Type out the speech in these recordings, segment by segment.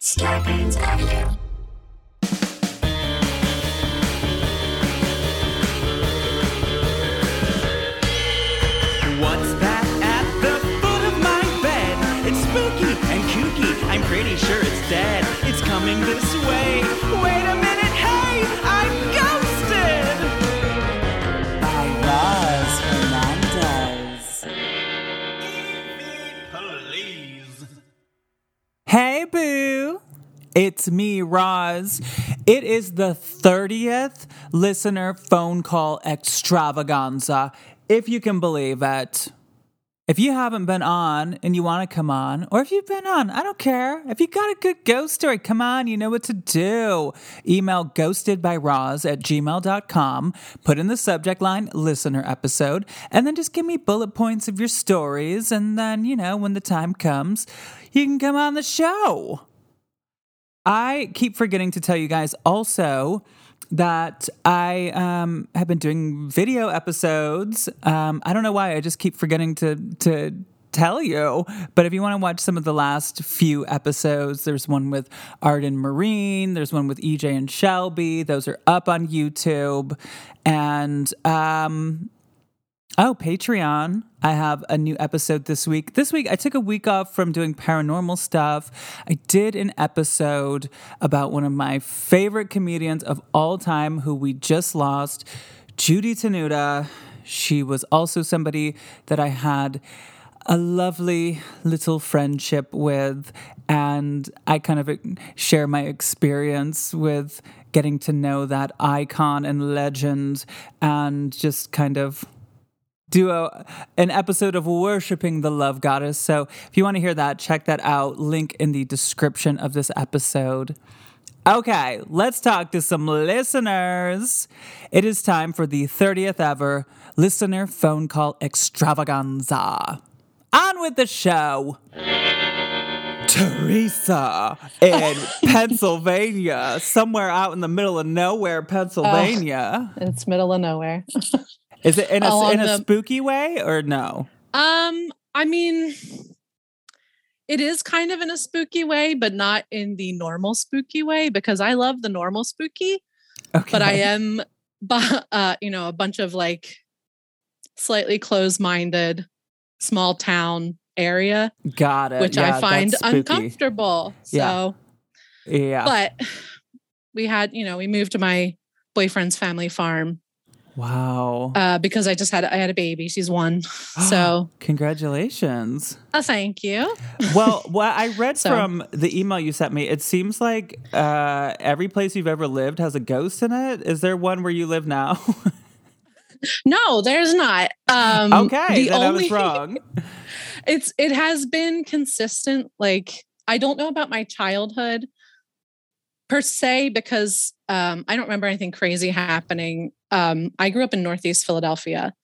Scarpins Avenue. What's that at the foot of my bed? It's spooky and kooky. I'm pretty sure it's dead. It's coming this way. Wait a minute, hey, I'm ghosted. by Roz Hernandez. Please. Hey, boo. It's me, Roz. It is the 30th listener phone call extravaganza, if you can believe it. If you haven't been on and you want to come on, or if you've been on, I don't care. If you got a good ghost story, come on, you know what to do. Email ghostedbyroz at gmail.com, put in the subject line listener episode, and then just give me bullet points of your stories. And then, you know, when the time comes, you can come on the show. I keep forgetting to tell you guys also that I um, have been doing video episodes. Um, I don't know why. I just keep forgetting to to tell you. But if you want to watch some of the last few episodes, there's one with Arden Myrin. There's one with EJ and Shelby. Those are up on YouTube. And um, Oh, Patreon. I have a new episode this week. This week, I took a week off from doing paranormal stuff. I did an episode about one of my favorite comedians of all time who we just lost, Judy Tenuta. She was also somebody that I had a lovely little friendship with, and I kind of share my experience with getting to know that icon and legend and just kind of do a, an episode of worshiping the love goddess. So if you want to hear that, check that out. Link in the description of this episode. Okay, let's talk to some listeners. It is time for the 30th ever listener phone call extravaganza. On with the show. Teresa in Pennsylvania, somewhere out in the middle of nowhere, Pennsylvania. It's middle of nowhere. Is it in a, Along in a the- spooky way or no? Um, I mean, it is kind of in a spooky way, but not in the normal spooky way because I love the normal spooky, Okay. but I am, uh, you know, a bunch of like slightly closed-minded, small town area, Got it. which Yeah, I find uncomfortable. Yeah. So, Yeah. but we had, you know, we moved to my boyfriend's family farm wow. uh, because I just had I had a baby. She's one, so Congratulations. oh, thank you. Well, what I read So- from the email you sent me, it seems like uh, every place you've ever lived has a ghost in it. Is there one where you live now? No, there's not. Um, okay, the then I only was wrong. it's it has been consistent. Like I don't know about my childhood per se because um, I don't remember anything crazy happening. Um, I grew up in Northeast Philadelphia,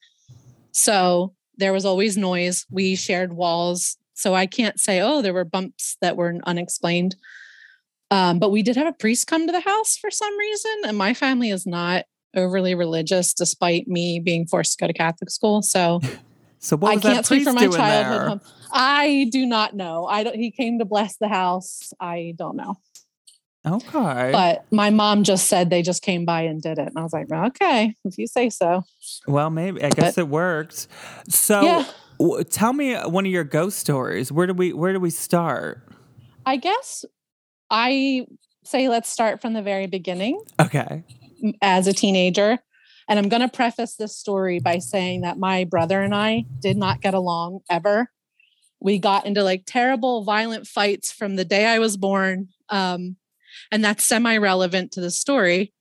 so there was always noise. We shared walls, so I can't say oh there were bumps that were unexplained. Um, but we did have a priest come to the house for some reason, and my family is not overly religious, despite me being forced to go to Catholic school. So So what I can't that speak for my childhood. I do not know. I don't. He came to bless the house. I don't know. Okay. But my mom just said they just came by and did it, and I was like, "Well, okay, if you say so. well, maybe I guess it worked. So, Yeah. w- tell me one of your ghost stories. Where do we Where do we start? I guess I say let's start from the very beginning. Okay. As a teenager, and I'm going to preface this story by saying that my brother and I did not get along ever. We got into like terrible, violent fights from the day I was born. Um, and that's semi relevant to the story.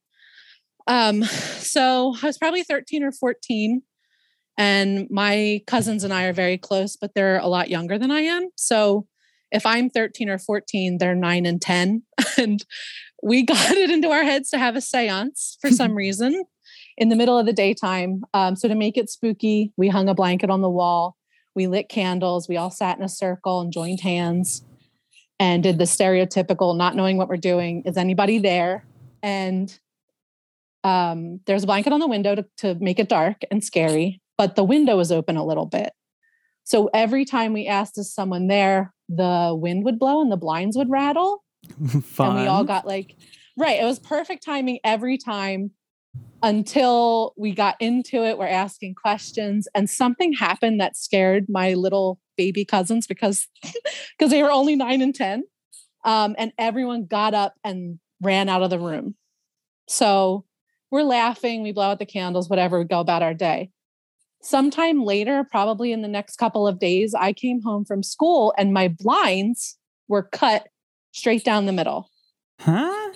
Um, so I was probably 13 or 14, and my cousins and I are very close, but they're a lot younger than I am. So if I'm 13 or 14, they're nine and 10. and we got it into our heads to have a seance for some reason in the middle of the daytime. Um, so to make it spooky, we hung a blanket on the wall. We lit candles. We all sat in a circle and joined hands and did the stereotypical not knowing what we're doing. Is anybody there? And um, there's a blanket on the window to, to make it dark and scary, but the window was open a little bit. So every time we asked, is someone there, the wind would blow and the blinds would rattle. Fun. and we all got like right it was perfect timing every time until we got into it we're asking questions and something happened that scared my little baby cousins because because they were only 9 and 10 um, and everyone got up and ran out of the room. So we're laughing we blow out the candles whatever we go about our day. Sometime later probably in the next couple of days i came home from school and my blinds were cut straight down the middle. Huh?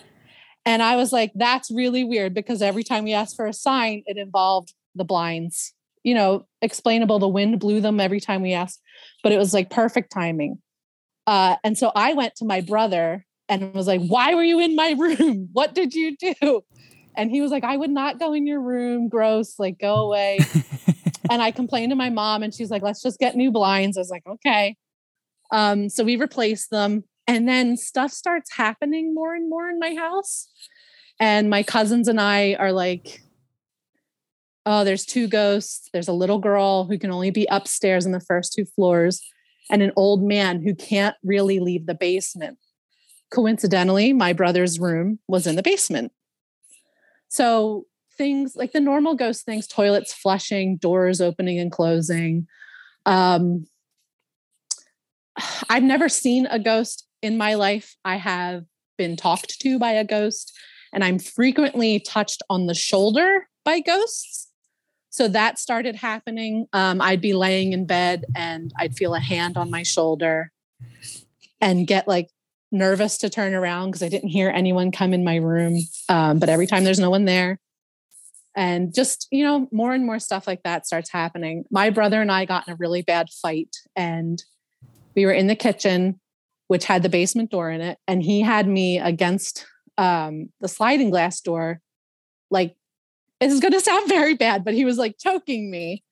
And I was like, that's really weird because every time we asked for a sign, it involved the blinds. You know, explainable. The wind blew them every time we asked, but it was like perfect timing. Uh, and so I went to my brother and was like, why were you in my room? What did you do? And he was like, I would not go in your room. Gross. Like, go away. and I complained to my mom, and she's like, let's just get new blinds. I was like, okay. Um, so we replaced them. And then stuff starts happening more and more in my house. And my cousins and I are like, oh, there's two ghosts. There's a little girl who can only be upstairs in the first two floors, and an old man who can't really leave the basement. Coincidentally, my brother's room was in the basement. So things like the normal ghost things, toilets flushing, doors opening and closing. Um, I've never seen a ghost in my life. I have been talked to by a ghost, and I'm frequently touched on the shoulder by ghosts. So that started happening. Um, I'd be laying in bed and I'd feel a hand on my shoulder and get like nervous to turn around because I didn't hear anyone come in my room. Um, but every time there's no one there, and just you know more and more stuff like that starts happening my brother and i got in a really bad fight and we were in the kitchen which had the basement door in it and he had me against um, the sliding glass door like this is going to sound very bad but he was like choking me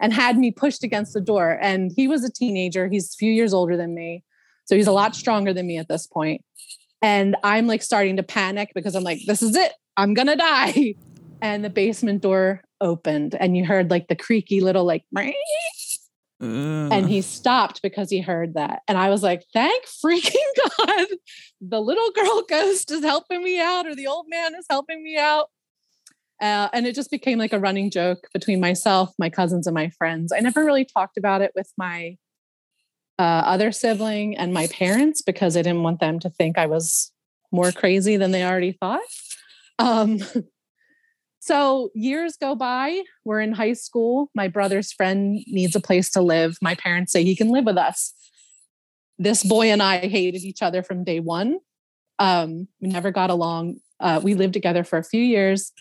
and had me pushed against the door and he was a teenager he's a few years older than me so he's a lot stronger than me at this point and i'm like starting to panic because i'm like this is it i'm going to die. And the basement door opened and you heard like the creaky little like and he stopped because he heard that. And i was like thank freaking god the little girl ghost is helping me out or the old man is helping me out. Uh, and it just became like a running joke between myself my cousins and my friends. I never really talked about it with my uh, other sibling and my parents because i didn't want them to think i was more crazy than they already thought. Um, so years go by. We're in high school. My brother's friend needs a place to live. My parents say he can live with us. This boy and I hated each other from day one. Um, we never got along. Uh, we lived together for a few years.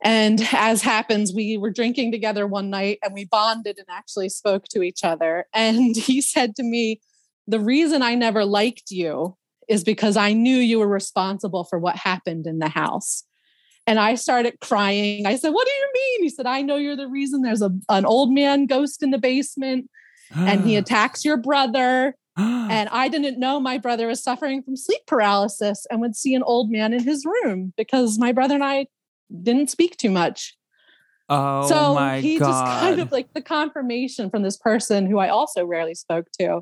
And as happens, we were drinking together one night and we bonded and actually spoke to each other. And he said to me, The reason I never liked you is because I knew you were responsible for what happened in the house. And I started crying. I said, What do you mean? He said, I know you're the reason there's a, an old man ghost in the basement and he attacks your brother. And I didn't know my brother was suffering from sleep paralysis and would see an old man in his room because my brother and I didn't speak too much. oh so he god. just kind of like the confirmation from this person who I also rarely spoke to.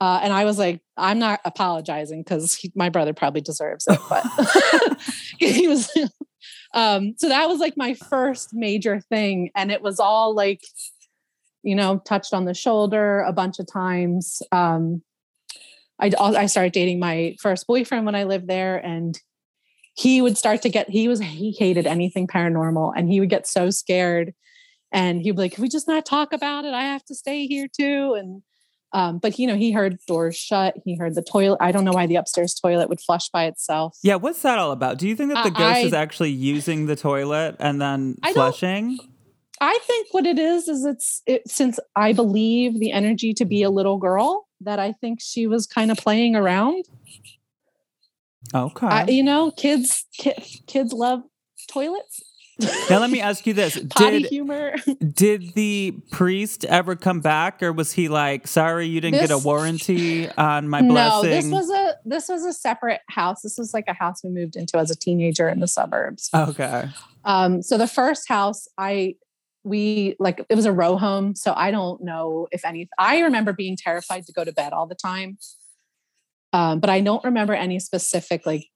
Uh, and I was like, I'm not apologizing because my brother probably deserves it, but he was. um, so that was like my first major thing, and it was all like, you know, touched on the shoulder a bunch of times. Um, I I started dating my first boyfriend when I lived there, and he would start to get he was he hated anything paranormal, and he would get so scared, and he'd be like, "Can we just not talk about it? I have to stay here too." And um, but you know, he heard doors shut. He heard the toilet. I don't know why the upstairs toilet would flush by itself. yeah, what's that all about? Do you think that the Uh, ghost is actually using the toilet and then I flushing? I think what it is is it's it, since I believe the energy to be a little girl that I think she was kind of playing around. Okay. I, you know, kids ki- kids love toilets. Now let me ask you this: Potty Did humor. did the priest ever come back, or was he like, "Sorry, you didn't get a warranty on my blessing? no, blessing"? this was a this was a separate house. This was like a house we moved into as a teenager in the suburbs. okay. Um, so the first house I we like it was a row home, so I don't know if any I remember being terrified to go to bed all the time. Um, but I don't remember any specific like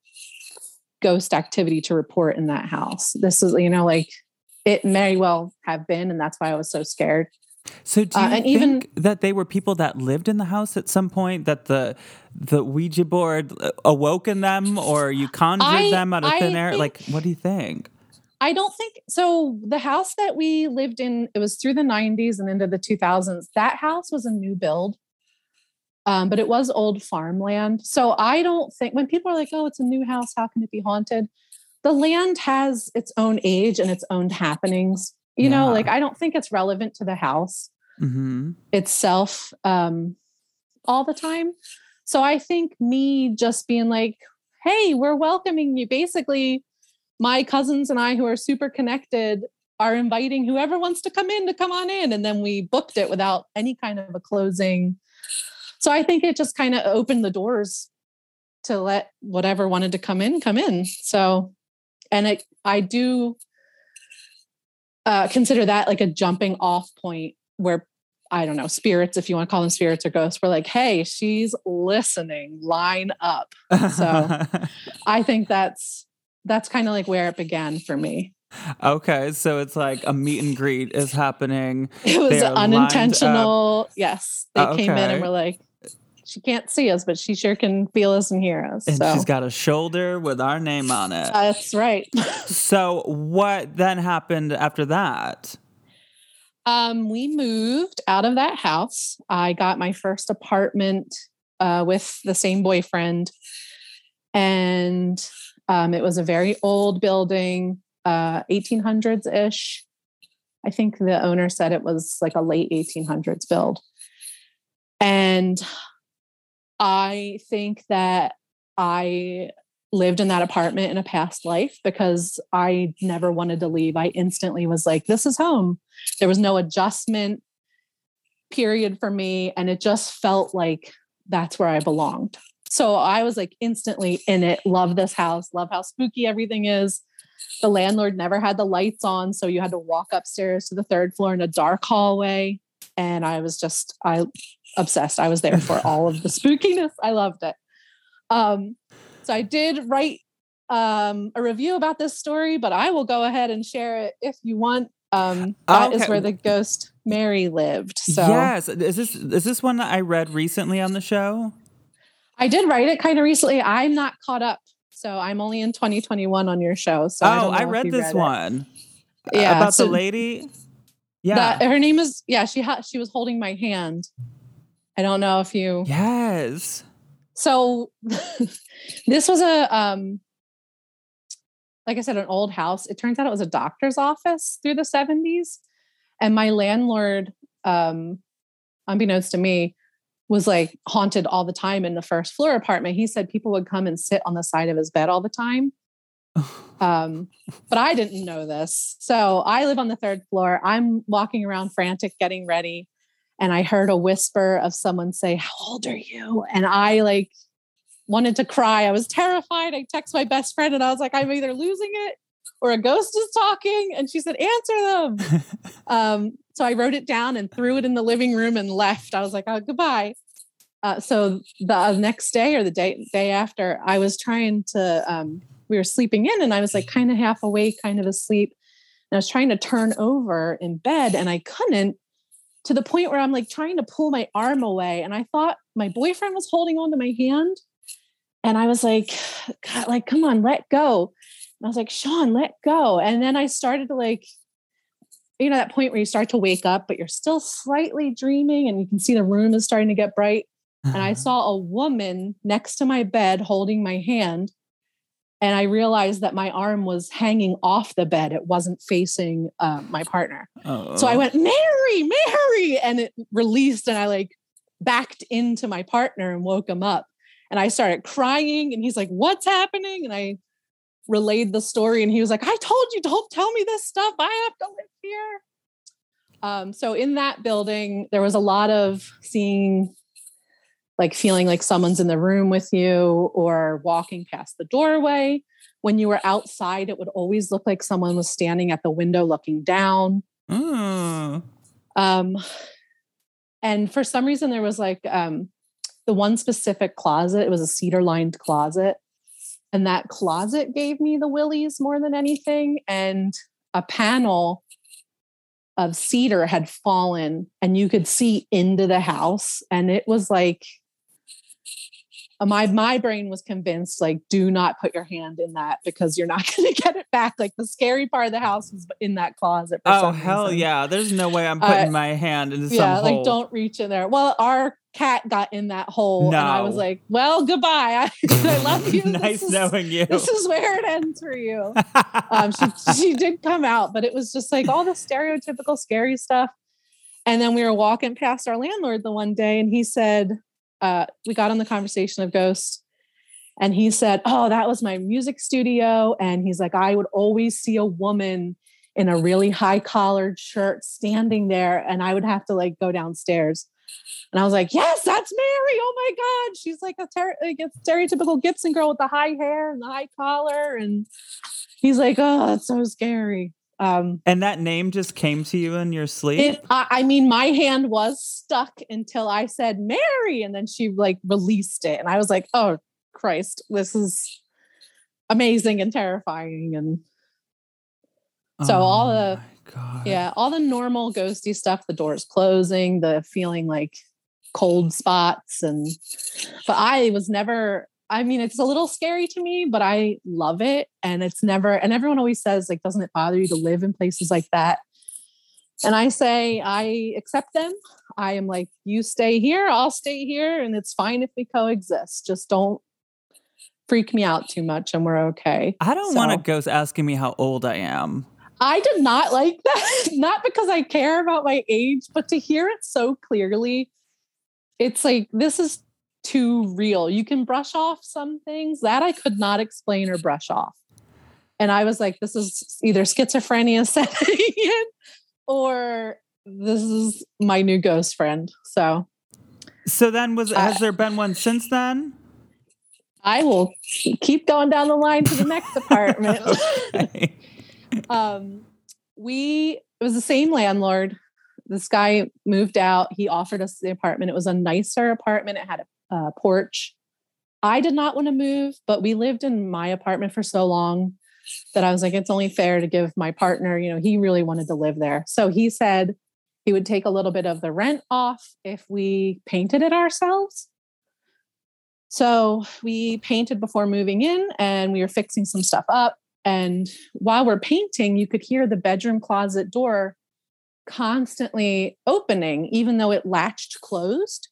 ghost activity to report in that house. This is, you know, like it may well have been, and that's why I was so scared. So do Uh, and think even- that they were people that lived in the house at some point that the the Ouija board uh, awoke in them or you conjured I- them out of I thin air? think- Like what do you think? I don't think so. The house that we lived in, it was through the 90s and into the 2000s. That house was a new build, um, but it was old farmland. So I don't think when people are like, oh, it's a new house, how can it be haunted? The land has its own age and its own happenings. You know, like I don't think it's relevant to the house hmm itself um, all the time. So I think me just being like, hey, we're welcoming you. Basically, my cousins and I, who are super connected, are inviting whoever wants to come in to come on in. And then we booked it without any kind of a closing. So I think it just kind of opened the doors to let whatever wanted to come in come in. So, and it, I do uh, consider that like a jumping off point where I don't know, spirits, if you want to call them spirits or ghosts, were like, hey, she's listening, line up. So- I think that's that's kind of like where it began for me. okay, so it's like a meet and greet is happening. It was unintentional. Yes. They came in Okay. and were like, she can't see us, but she sure can feel us and hear us. And so she's got a shoulder with our name on it. that's right. so what then happened after that? Um, we moved out of that house. I got my first apartment uh, with the same boyfriend, and um, it was a very old building, uh, 1800s ish. I think the owner said it was like a late 1800s build. And I think that I lived in that apartment in a past life because I never wanted to leave. I instantly was like, this is home. There was no adjustment period for me and it just felt like that's where i belonged. So i was like instantly in it. Love this house. Love how spooky everything is. The landlord never had the lights on so you had to walk upstairs to the third floor in a dark hallway and i was just i obsessed i was there for all of the spookiness i loved it um so i did write um, a review about this story, but I will go ahead and share it if you want. Um, that is Okay. where the ghost Mary lived. So Yes. Is this is this one that I read recently on the show? I did write it kind of recently. I'm not caught up, so I'm only in 2021 on your show. So oh, don't I read this it. one. Yeah, About so the lady. Yeah. that- her name is yeah. She had she was holding my hand. I don't know if you. yes. So this was a um like I said, an old house. It turns out it was a doctor's office through the 70s. And my landlord, um, unbeknownst to me, was like haunted all the time in the first floor apartment. He said people would come and sit on the side of his bed all the time. Um, but I didn't know this. So I live on the third floor. I'm walking around frantic, getting ready. And I heard a whisper of someone say, How old are you? And I like wanted to cry. I was terrified. I text my best friend and I was like, I'm either losing it or a ghost is talking. And she said, Answer them. um, so I wrote it down and threw it in the living room and left. I was like, Oh, goodbye. Uh, so the next day or the day day after, I was trying to. Um, we were sleeping in, and I was like kind of half awake, kind of asleep. And I was trying to turn over in bed, and I couldn't. To the point where I'm like trying to pull my arm away, and I thought my boyfriend was holding onto my hand, and I was like, God, like, come on, let go. And I was like, Sean, let go. And then I started to like, you know, that point where you start to wake up, but you're still slightly dreaming, and you can see the room is starting to get bright and I uh-huh. saw a woman next to my bed holding my hand. And I realized that my arm was hanging off the bed. It wasn't facing uh, my partner. Oh. So I went, Mary, Mary. And it released, and I like backed into my partner and woke him up. And I started crying. And he's like, What's happening? And I relayed the story. And he was like, I told you, don't tell me this stuff. I have to live here. Um, so in that building, there was a lot of seeing like feeling like someone's in the room with you or walking past the doorway. When you were outside, it would always look like someone was standing at the window looking down. Mm. Um, and for some reason, there was like um, the one specific closet, it was a cedar lined closet. And that closet gave me the willies more than anything. And a panel of cedar had fallen and you could see into the house. And it was like my my brain was convinced like do not put your hand in that because you're not going to get it back like the scary part of the house was in that closet Oh hell reason. yeah! There's no way I'm putting Uh, my hand into yeah like hole. don't reach in there well our cat got in that hole and i was like well goodbye i, I love you nice this is, knowing you. this is where it ends for you um, she, she did come out, but it was just like all the stereotypical scary stuff. And then we were walking past our landlord the one day, and he said, uh, we got on the conversation of ghosts, and he said, Oh, that was my music studio. And he's like, I would always see a woman in a really high collared shirt standing there, and I would have to like go downstairs. And I was like, Yes, that's Mary. Oh my God. She's like a, ter- like a stereotypical Gibson girl with the high hair and the high collar. And he's like, Oh, that's so scary. Um, and that name just came to you in your sleep. it, I, I mean, my hand was stuck until I said Mary, and then she like released it, and I was like, "Oh Christ, this is amazing and terrifying." And so all the- God. yeah, all the normal ghosty stuff, the doors closing, the feeling like cold spots, and but I was never. I mean, it's a little scary to me, but I love it, and it's never. And everyone always says, like, doesn't it bother you to live in places like that? And I say, I accept them. I am like, you stay here, I'll stay here, and it's fine if we coexist. Just don't freak me out too much, and we're okay. I don't want a So- ghost asking me how old I am. I did not like that. not because I care about my age, but to hear it so clearly, it's like this is too real. You can brush off some things that I could not explain or brush off. And I was like, this is either schizophrenia setting in or this is my new ghost friend. So So then, was Uh, has there been one since then? I will keep going down the line to the next apartment. Um we it was the same landlord this guy moved out he offered us the apartment it was a nicer apartment it had a, uh porch. I did not want to move but we lived in my apartment for so long that i was like it's only fair to give my partner you know he really wanted to live there. So he said he would take a little bit of the rent off if we painted it ourselves. So we painted before moving in and we were fixing some stuff up. And while we're painting, you could hear the bedroom closet door constantly opening, even though it latched closed.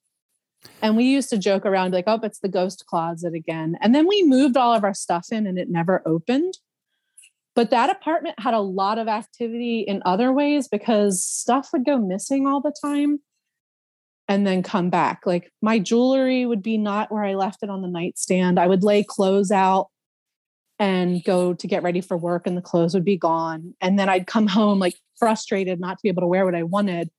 And we used to joke around like, oh, it's the ghost closet again. And then we moved all of our stuff in and it never opened. But that apartment had a lot of activity in other ways because stuff would go missing all the time and then come back. Like my jewelry would be not where I left it on the nightstand. I would lay clothes out and go to get ready for work and the clothes would be gone and then i'd come home like frustrated not to be able to wear what i wanted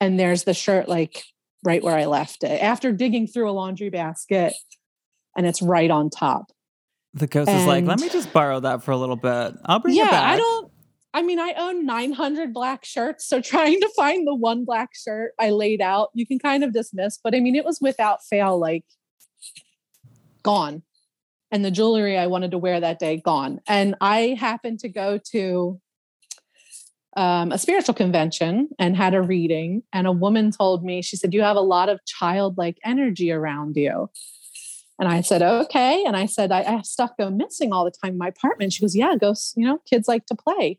and there's the shirt like right where i left it after digging through a laundry basket and it's right on top The ghost is like, let me just borrow that for a little bit. I'll bring it yeah back. i don't i mean i own 900 black shirts so trying to find the one black shirt i laid out you can kind of dismiss but i mean it was without fail like gone and the jewelry I wanted to wear that day gone. And I happened to go to um, a spiritual convention and had a reading, and a woman told me, she said, You have a lot of childlike energy around you. And I said, Okay. And I said, I, I have stuff go missing all the time in my apartment. She goes, Yeah, ghosts, you know, kids like to play.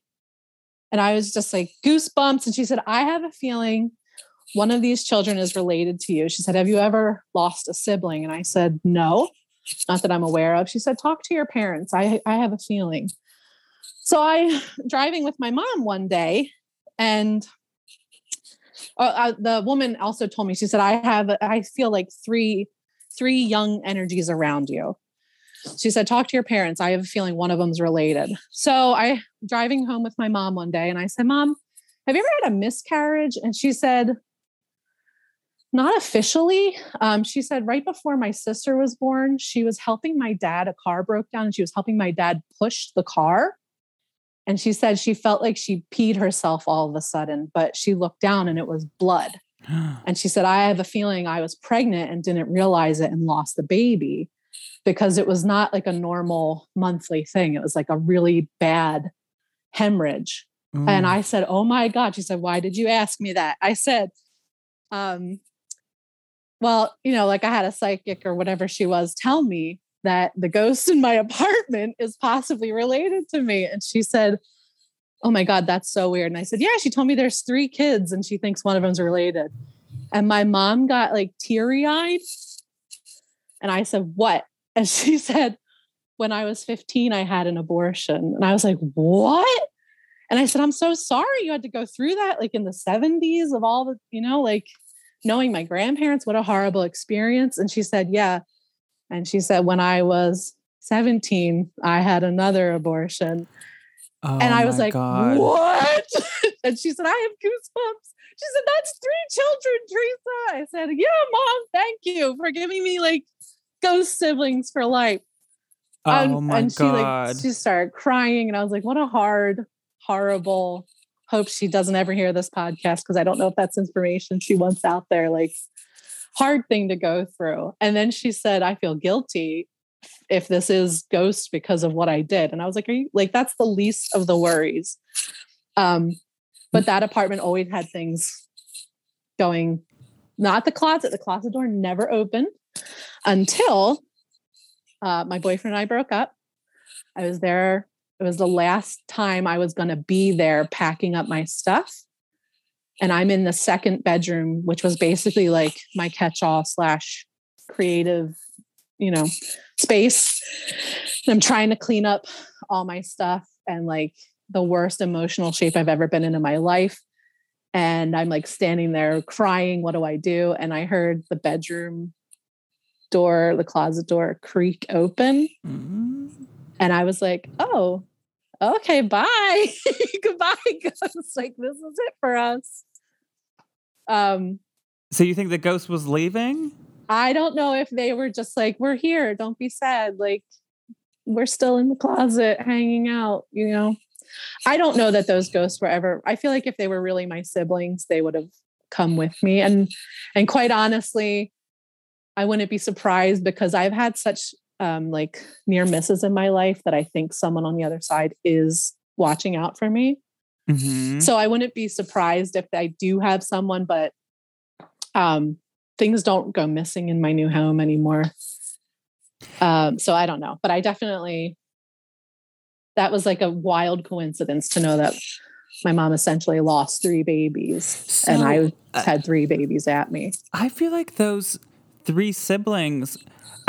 And I was just like goosebumps. And she said, I have a feeling one of these children is related to you. She said, Have you ever lost a sibling? And I said, No not that I'm aware of. She said, talk to your parents. I, I have a feeling. So I driving with my mom one day and uh, uh, the woman also told me, she said, I have, I feel like three, three young energies around you. She said, talk to your parents. I have a feeling one of them's related. So I driving home with my mom one day and I said, mom, have you ever had a miscarriage? And she said, not officially. Um, she said right before my sister was born, she was helping my dad. A car broke down and she was helping my dad push the car. And she said she felt like she peed herself all of a sudden, but she looked down and it was blood. And she said, I have a feeling I was pregnant and didn't realize it and lost the baby because it was not like a normal monthly thing. It was like a really bad hemorrhage. And Mm. I said, Oh my God. She said, Why did you ask me that? I said, um, well, you know, like I had a psychic or whatever she was tell me that the ghost in my apartment is possibly related to me. And she said, Oh my God, that's so weird. And I said, Yeah, she told me there's three kids and she thinks one of them's related. And my mom got like teary eyed. And I said, What? And she said, When I was 15, I had an abortion. And I was like, What? And I said, I'm so sorry you had to go through that, like in the 70s of all the, you know, like knowing my grandparents, what a horrible experience. And she said, Yeah. And she said, When I was 17, I had another abortion. Oh and I was like, God. What? and she said, I have goosebumps. She said, That's three children, Teresa. I said, Yeah, mom, thank you for giving me like ghost siblings for life. Oh and, my and she God. like she started crying, and I was like, What a hard, horrible. Hope she doesn't ever hear this podcast because I don't know if that's information she wants out there. Like, hard thing to go through. And then she said, I feel guilty if this is ghost because of what I did. And I was like, Are you like that's the least of the worries? Um, but that apartment always had things going, not the closet, the closet door never opened until uh, my boyfriend and I broke up. I was there. It was the last time I was going to be there packing up my stuff. And I'm in the second bedroom, which was basically like my catch all slash creative, you know, space. And I'm trying to clean up all my stuff and like the worst emotional shape I've ever been in in my life. And I'm like standing there crying. What do I do? And I heard the bedroom door, the closet door creak open. Mm. And I was like, oh, okay, bye. Goodbye, ghost. Like, this is it for us. Um, So you think the ghost was leaving? I don't know if they were just like, we're here, don't be sad. Like, we're still in the closet hanging out, you know. I don't know that those ghosts were ever, I feel like if they were really my siblings, they would have come with me. And and quite honestly, I wouldn't be surprised because I've had such um like near misses in my life that I think someone on the other side is watching out for me. Mhm. So I wouldn't be surprised if I do have someone, but um, things don't go missing in my new home anymore. Um, so I don't know, but I definitely that was like a wild coincidence to know that my mom essentially lost three babies and I uh, had three babies at me. I feel like those three siblings.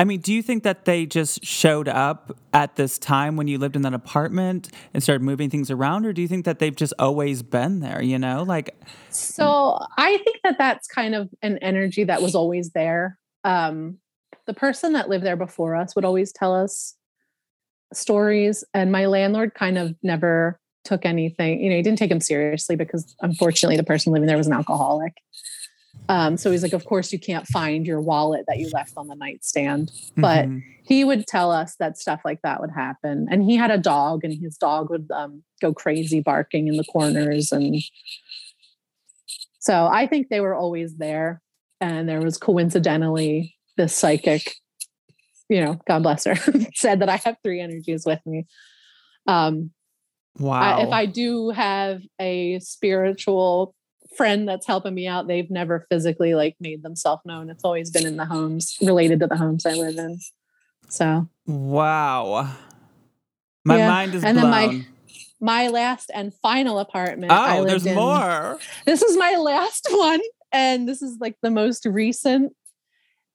I mean, do you think that they just showed up at this time when you lived in that apartment and started moving things around, or do you think that they've just always been there? You know, like So I think that that's kind of an energy that was always there. Um, the person that lived there before us would always tell us stories, and my landlord kind of never took anything. You know, he didn't take him seriously because unfortunately, the person living there was an alcoholic. Um, so he's like, "Of course, you can't find your wallet that you left on the nightstand." But mhm. he would tell us that stuff like that would happen. And he had a dog, and his dog would um, go crazy barking in the corners. And so I think they were always there. And there was coincidentally this psychic, you know, God bless her, said that I have three energies with me. Um, wow. I, if I do have a spiritual friend that's helping me out, they've never physically like made themselves known. It's always been in the homes related to the homes I live in. So wow. My Yeah, mind is and then my- my last and final apartment. I oh, there's in- more. This is my last one, and this is like the most recent.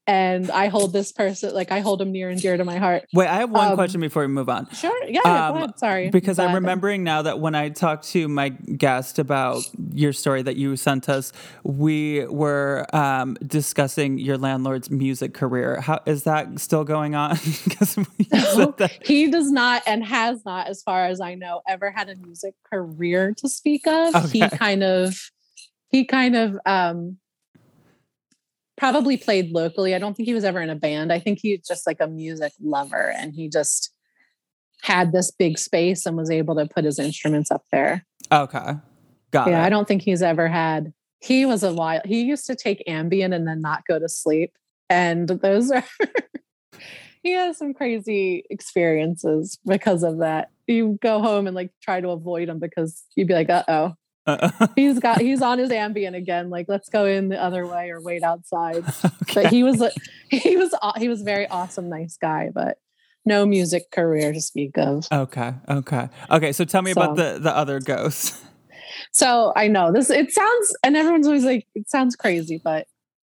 And I hold this person like I hold him near and dear to my heart. Wait, I have one Um, question before we move on. Sure, yeah, yeah Um, go ahead. Sorry, Because I'm remembering now that when I talked to my guest about your story that you sent us, we were um, discussing your landlord's music career. How is that still going on? He does not and has not, as far as I know, ever had a music career to speak of. He kind of, he kind of um, probably played locally. I don't think he was ever in a band. I think he's just like a music lover, and he just had this big space and was able to put his instruments up there. Okay, got yeah, it. I don't think he's ever had he was a wild. He used to take Ambien and then not go to sleep, and those are. he has some crazy experiences because of that. You go home and like try to avoid him because you'd be like, uh oh, Uh, he's got he's on his Ambien again. Like, let's go in the other way or wait outside. okay. But he was he was he was very awesome, nice guy, but no music career to speak of. okay. Okay. Okay. So tell me about the the other ghosts. So I know this. It sounds, and everyone's always like, it sounds crazy, but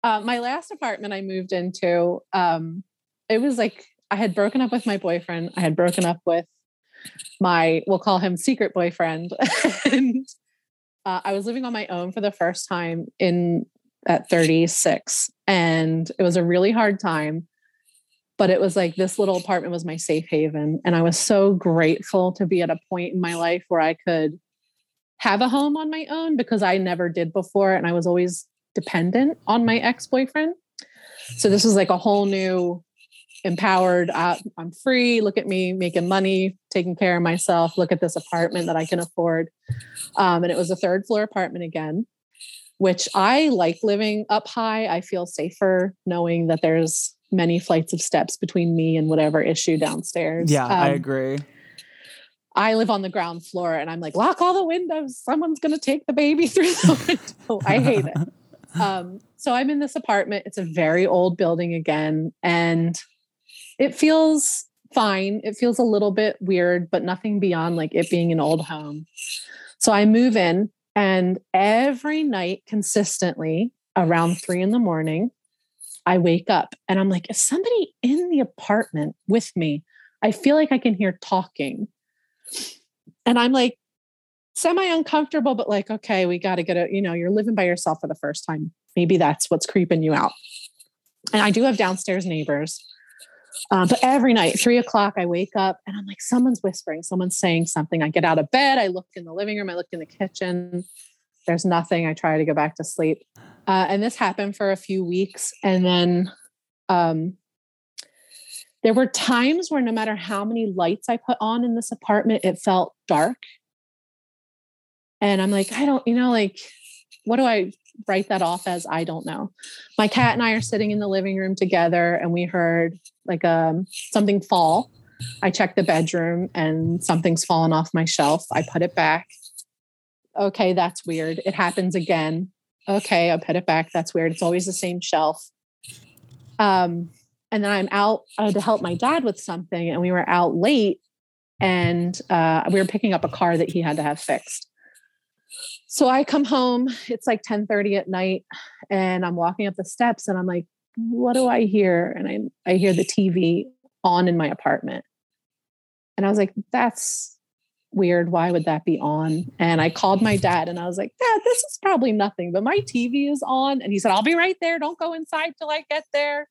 uh, my last apartment I moved into, um, it was like I had broken up with my boyfriend. I had broken up with my, we'll call him secret boyfriend, and uh, I was living on my own for the first time in at 36, and it was a really hard time. But it was like this little apartment was my safe haven, and I was so grateful to be at a point in my life where I could have a home on my own because I never did before and I was always dependent on my ex-boyfriend. So this was like a whole new empowered uh, I'm free, look at me making money, taking care of myself, look at this apartment that I can afford. Um, and it was a third floor apartment again, which I like living up high. I feel safer knowing that there's many flights of steps between me and whatever issue downstairs. Yeah, I Um, agree. I live on the ground floor and I'm like, lock all the windows. Someone's going to take the baby through the window. I hate it. Um, so I'm in this apartment. It's a very old building again, and it feels fine. It feels a little bit weird, but nothing beyond like it being an old home. So I move in, and every night consistently around three in the morning, I wake up and I'm like, is somebody in the apartment with me? I feel like I can hear talking. And I'm like semi uncomfortable, but like, okay, we got to get a, you know, you're living by yourself for the first time. Maybe that's what's creeping you out. And I do have downstairs neighbors. Um, but every night, three o'clock, I wake up and I'm like, someone's whispering, someone's saying something. I get out of bed, I look in the living room, I look in the kitchen. There's nothing. I try to go back to sleep. Uh, and this happened for a few weeks. And then um, there were times where no matter how many lights I put on in this apartment, it felt dark. And I'm like, I don't, you know, like, what do I write that off as? I don't know. My cat and I are sitting in the living room together and we heard like um, something fall. I checked the bedroom and something's fallen off my shelf. I put it back. Okay, that's weird. It happens again. Okay, I put it back. That's weird. It's always the same shelf. Um, and then I'm out had to help my dad with something, and we were out late, and uh, we were picking up a car that he had to have fixed. So I come home. It's like 10:30 at night, and I'm walking up the steps, and I'm like, "What do I hear?" And I I hear the TV on in my apartment, and I was like, "That's weird. Why would that be on?" And I called my dad, and I was like, "Dad, this is probably nothing, but my TV is on." And he said, "I'll be right there. Don't go inside till I get there."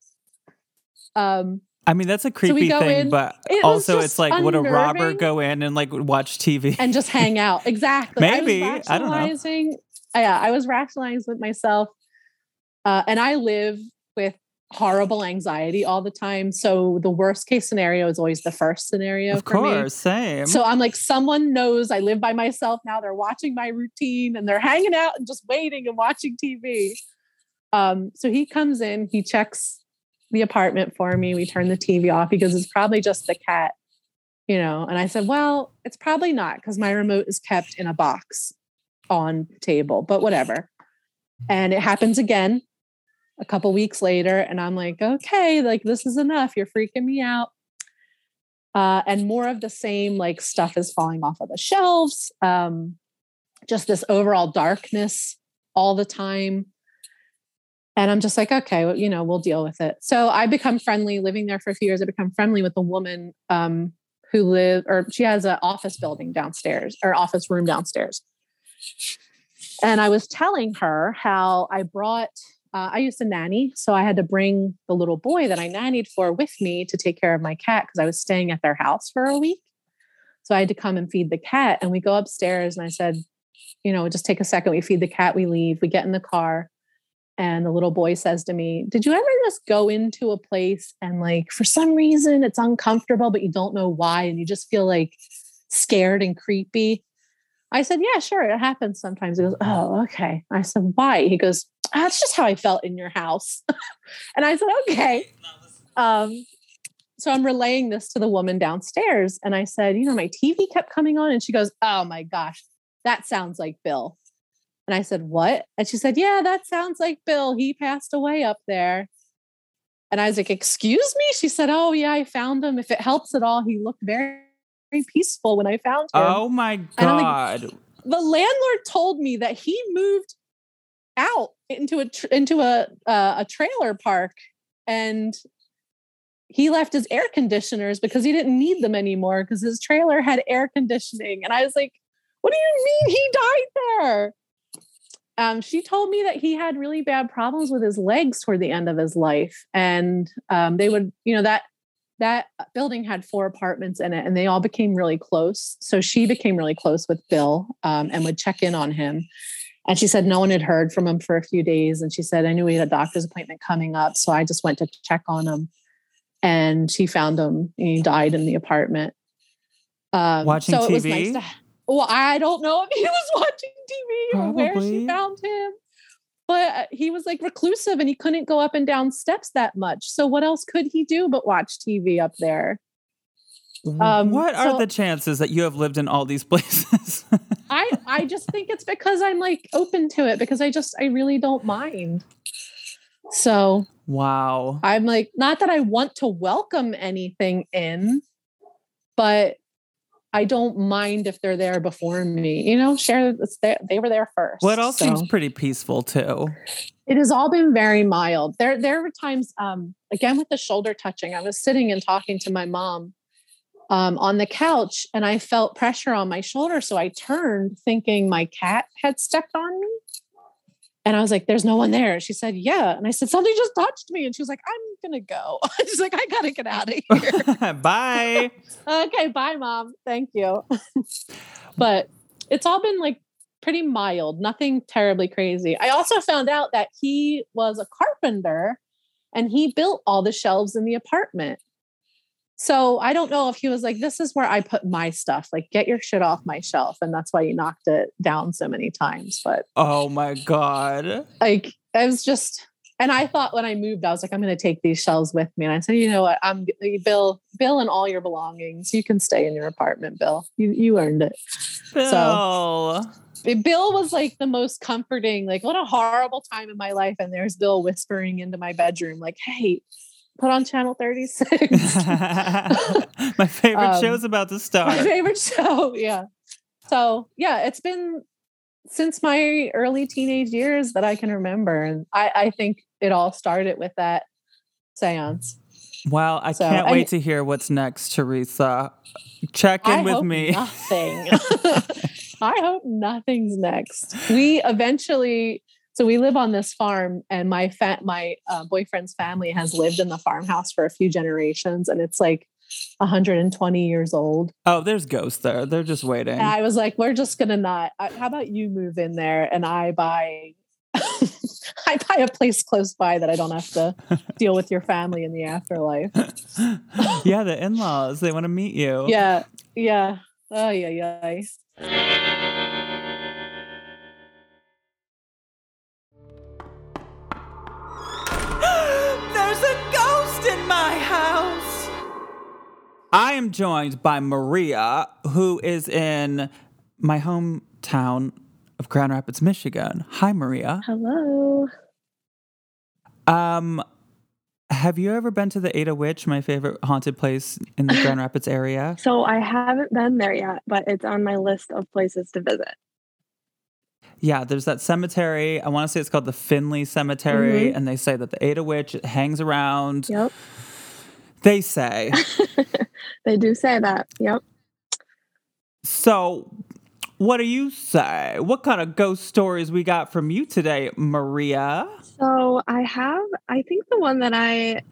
Um, I mean, that's a creepy go thing, in. but It also it's like, would a robber go in and like watch TV? and just hang out. Exactly. Maybe. I, I don't know. Yeah, I was rationalizing with myself. Uh, and I live with horrible anxiety all the time. So the worst case scenario is always the first scenario of for me. course, same. So I'm like, someone knows I live by myself now. They're watching my routine and they're hanging out and just waiting and watching TV. Um, so he comes in, he checks the apartment for me. We turn the TV off because it's probably just the cat, you know. And I said, well, it's probably not because my remote is kept in a box on table, but whatever. And it happens again a couple weeks later. And I'm like, okay, like this is enough. You're freaking me out uh, and more of the same like stuff is falling off of the shelves um, just this overall darkness all the time and i'm just like okay well, you know we'll deal with it so i become friendly living there for a few years i become friendly with a woman um, who live or she has an office building downstairs or office room downstairs and i was telling her how i brought uh, I used to nanny, so I had to bring the little boy that I nannied for with me to take care of my cat because I was staying at their house for a week. So I had to come and feed the cat. And we go upstairs, and I said, you know, just take a second. We feed the cat, we leave, we get in the car. And the little boy says to me, Did you ever just go into a place and, like, for some reason it's uncomfortable, but you don't know why, and you just feel like scared and creepy? I said, Yeah, sure. It happens sometimes. He goes, Oh, okay. I said, Why? He goes, That's just how I felt in your house. and I said, Okay. Um, so I'm relaying this to the woman downstairs. And I said, You know, my TV kept coming on. And she goes, Oh my gosh, that sounds like Bill. And I said, What? And she said, Yeah, that sounds like Bill. He passed away up there. And I was like, Excuse me? She said, Oh, yeah, I found him. If it helps at all, he looked very, very peaceful when I found him. Oh my I'm like, god. The landlord told me that he moved out into a tr- into a uh, a trailer park and he left his air conditioners because he didn't need them anymore because his trailer had air conditioning and i was like what do you mean he died there um, she told me that he had really bad problems with his legs toward the end of his life and um, they would you know that that building had four apartments in it and they all became really close. So she became really close with bill um, and would check in on him. And she said no one had heard from him for a few days and she said i knew he had a doctor's appointment coming up so i just went to check on him. And she found him and he died in the apartment. Um, Watching so it was nice TV? Well i don't know if he was watching tv or where she found him but uh, he was like reclusive and he couldn't go up and down steps that much so what else could he do but watch tv up there Um, what are so- the chances that you have lived in all these places? I I just think it's because I'm like open to it because I just I really don't mind. So wow. I'm like not that I want to welcome anything in, but I don't mind if they're there before me. You know, share they were there first. Well, it all so. seems pretty peaceful too. It has all been very mild. There there were times um again with the shoulder touching. I was sitting and talking to my mom um, on the couch and I felt pressure on my shoulder. So I turned thinking my cat had stepped on me. And I was like, there's no one there. She said, yeah. And I said, something just touched me. And she was like, I'm going to go. She's like, I got to get out of here. Bye. okay, bye, mom. Thank you. but it's all been like pretty mild, nothing terribly crazy. I also found out that he was a carpenter and he built all the shelves in the apartment. So I don't know if he was like, this is where I put my stuff, like, get your shit off my shelf. And that's why he knocked it down so many times. But Oh my god. like, I was just, and I thought when I moved, I was like, I'm going to take these shelves with me. And I said, you know what? I'm Bill, Bill, and all your belongings. You can stay in your apartment, Bill. You you earned it. Bill. Bill was like the most comforting. Like, what a horrible time in my life. And there's Bill whispering into my bedroom, like, "Hey, put on channel 36." my favorite Um, show's about to start. my favorite show. Yeah. So yeah, it's been since my early teenage years that I can remember, and I, I think it all started with that seance. Well, I So, can't wait to hear what's next, Teresa. Check in I with hope me. Nothing. I hope nothing's next. We eventually, so we live on this farm, and my fa- my uh, boyfriend's family has lived in the farmhouse for a few generations, and it's like 120 years old. Oh, there's ghosts there. They're just waiting. And I was like, we're just gonna not. uh, How about you move in there, and I buy. I buy a place close by that I don't have to deal with your family in the afterlife. yeah, the in-laws. They want to meet you. Yeah, yeah. Oh yeah, yeah. There's a ghost in my house. I am joined by Maria, who is in my hometown of Grand Rapids, Michigan. Hi, Maria. Hello. Um, have you ever been to the Ada Witch, my favorite haunted place in the Grand Rapids area? So I haven't been there yet, but it's on my list of places to visit. Yeah, there's that cemetery. I want to say it's called the Findlay Cemetery, Mhm. and they say that the Ada Witch hangs around. Yep. They say. they do say that. Yep. so, what do you say? What kind of ghost stories we got from you today, Maria? So I have, I think the one that I,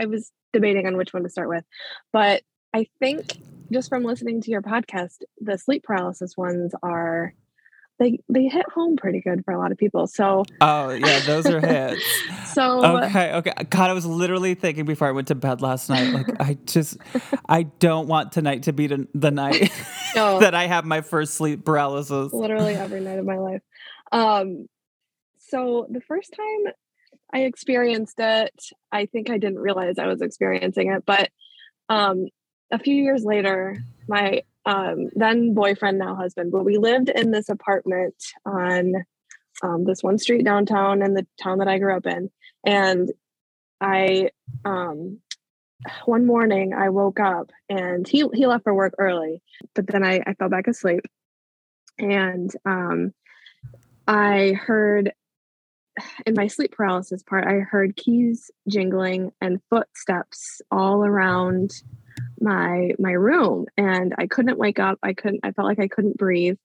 I, was debating on which one to start with, but I think just from listening to your podcast, the sleep paralysis ones are they they hit home pretty good for a lot of people. So Oh, yeah, those are hits. so Okay, okay. God, I was literally thinking before I went to bed last night, like, I just, I don't want tonight to be the, night No. that I have my first sleep paralysis. literally every night of my life. Um, so the first time I experienced it, I think I didn't realize I was experiencing it, but um, a few years later, my um, then boyfriend, now husband, but we lived in this apartment on um, this one street downtown in the town that I grew up in, and I um, one morning I woke up and he he left for work early, but then I, I fell back asleep. And um, I heard in my sleep paralysis part, I heard keys jingling and footsteps all around my my room, and I couldn't wake up. I couldn't. I felt like I couldn't breathe,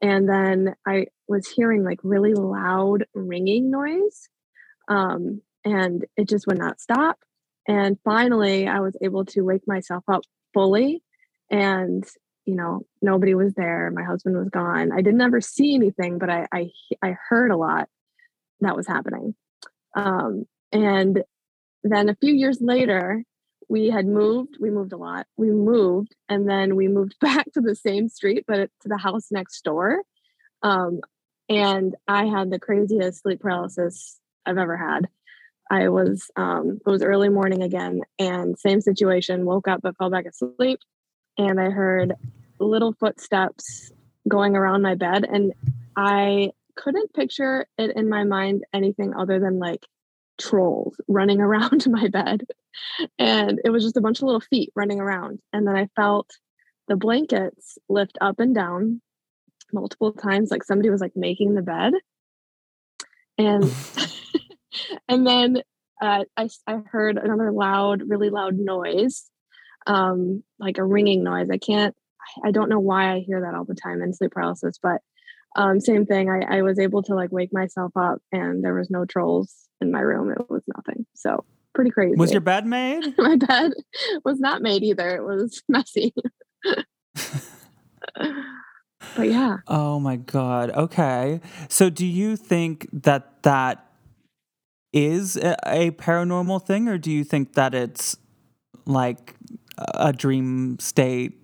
and then I was hearing like really loud ringing noise, um, and it just would not stop. And finally, I was able to wake myself up fully, and you know nobody was there my husband was gone i didn't ever see anything but i i, I heard a lot that was happening um, and then a few years later we had moved we moved a lot. We moved and then we moved back to the same street but to the house next door. Um, and i had the craziest sleep paralysis i've ever had. I was um, it was early morning again and same situation woke up but fell back asleep. And I heard little footsteps going around my bed. And I couldn't picture it in my mind anything other than like trolls running around my bed. And it was just a bunch of little feet running around. And then I felt the blankets lift up and down multiple times, like somebody was like making the bed. And and then uh, I, I heard another loud, really loud noise um, like a ringing noise. I can't, I don't know why I hear that all the time in sleep paralysis, but um, same thing. I, I was able to like wake myself up and there was no trolls in my room. It was nothing. So pretty crazy. Was your bed made? my bed was not made either. It was messy. but yeah, Oh my God. Okay. So do you think that that is a, a paranormal thing, or do you think that it's like a dream state?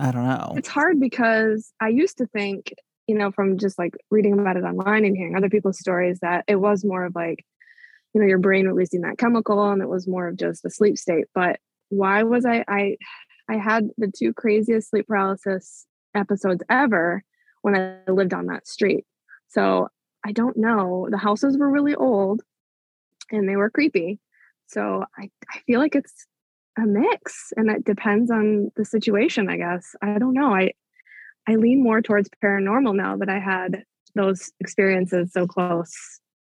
I don't know. it's hard because I used to think, you know, from just like reading about it online and hearing other people's stories, that it was more of like, you know, your brain releasing that chemical and it was more of just a sleep state. But why was I I I had the two craziest sleep paralysis episodes ever when I lived on that street. So I don't know. The houses were really old and they were creepy. So I, I feel like it's a mix and it depends on the situation, I guess. I don't know. I I lean more towards paranormal now that I had those experiences so close,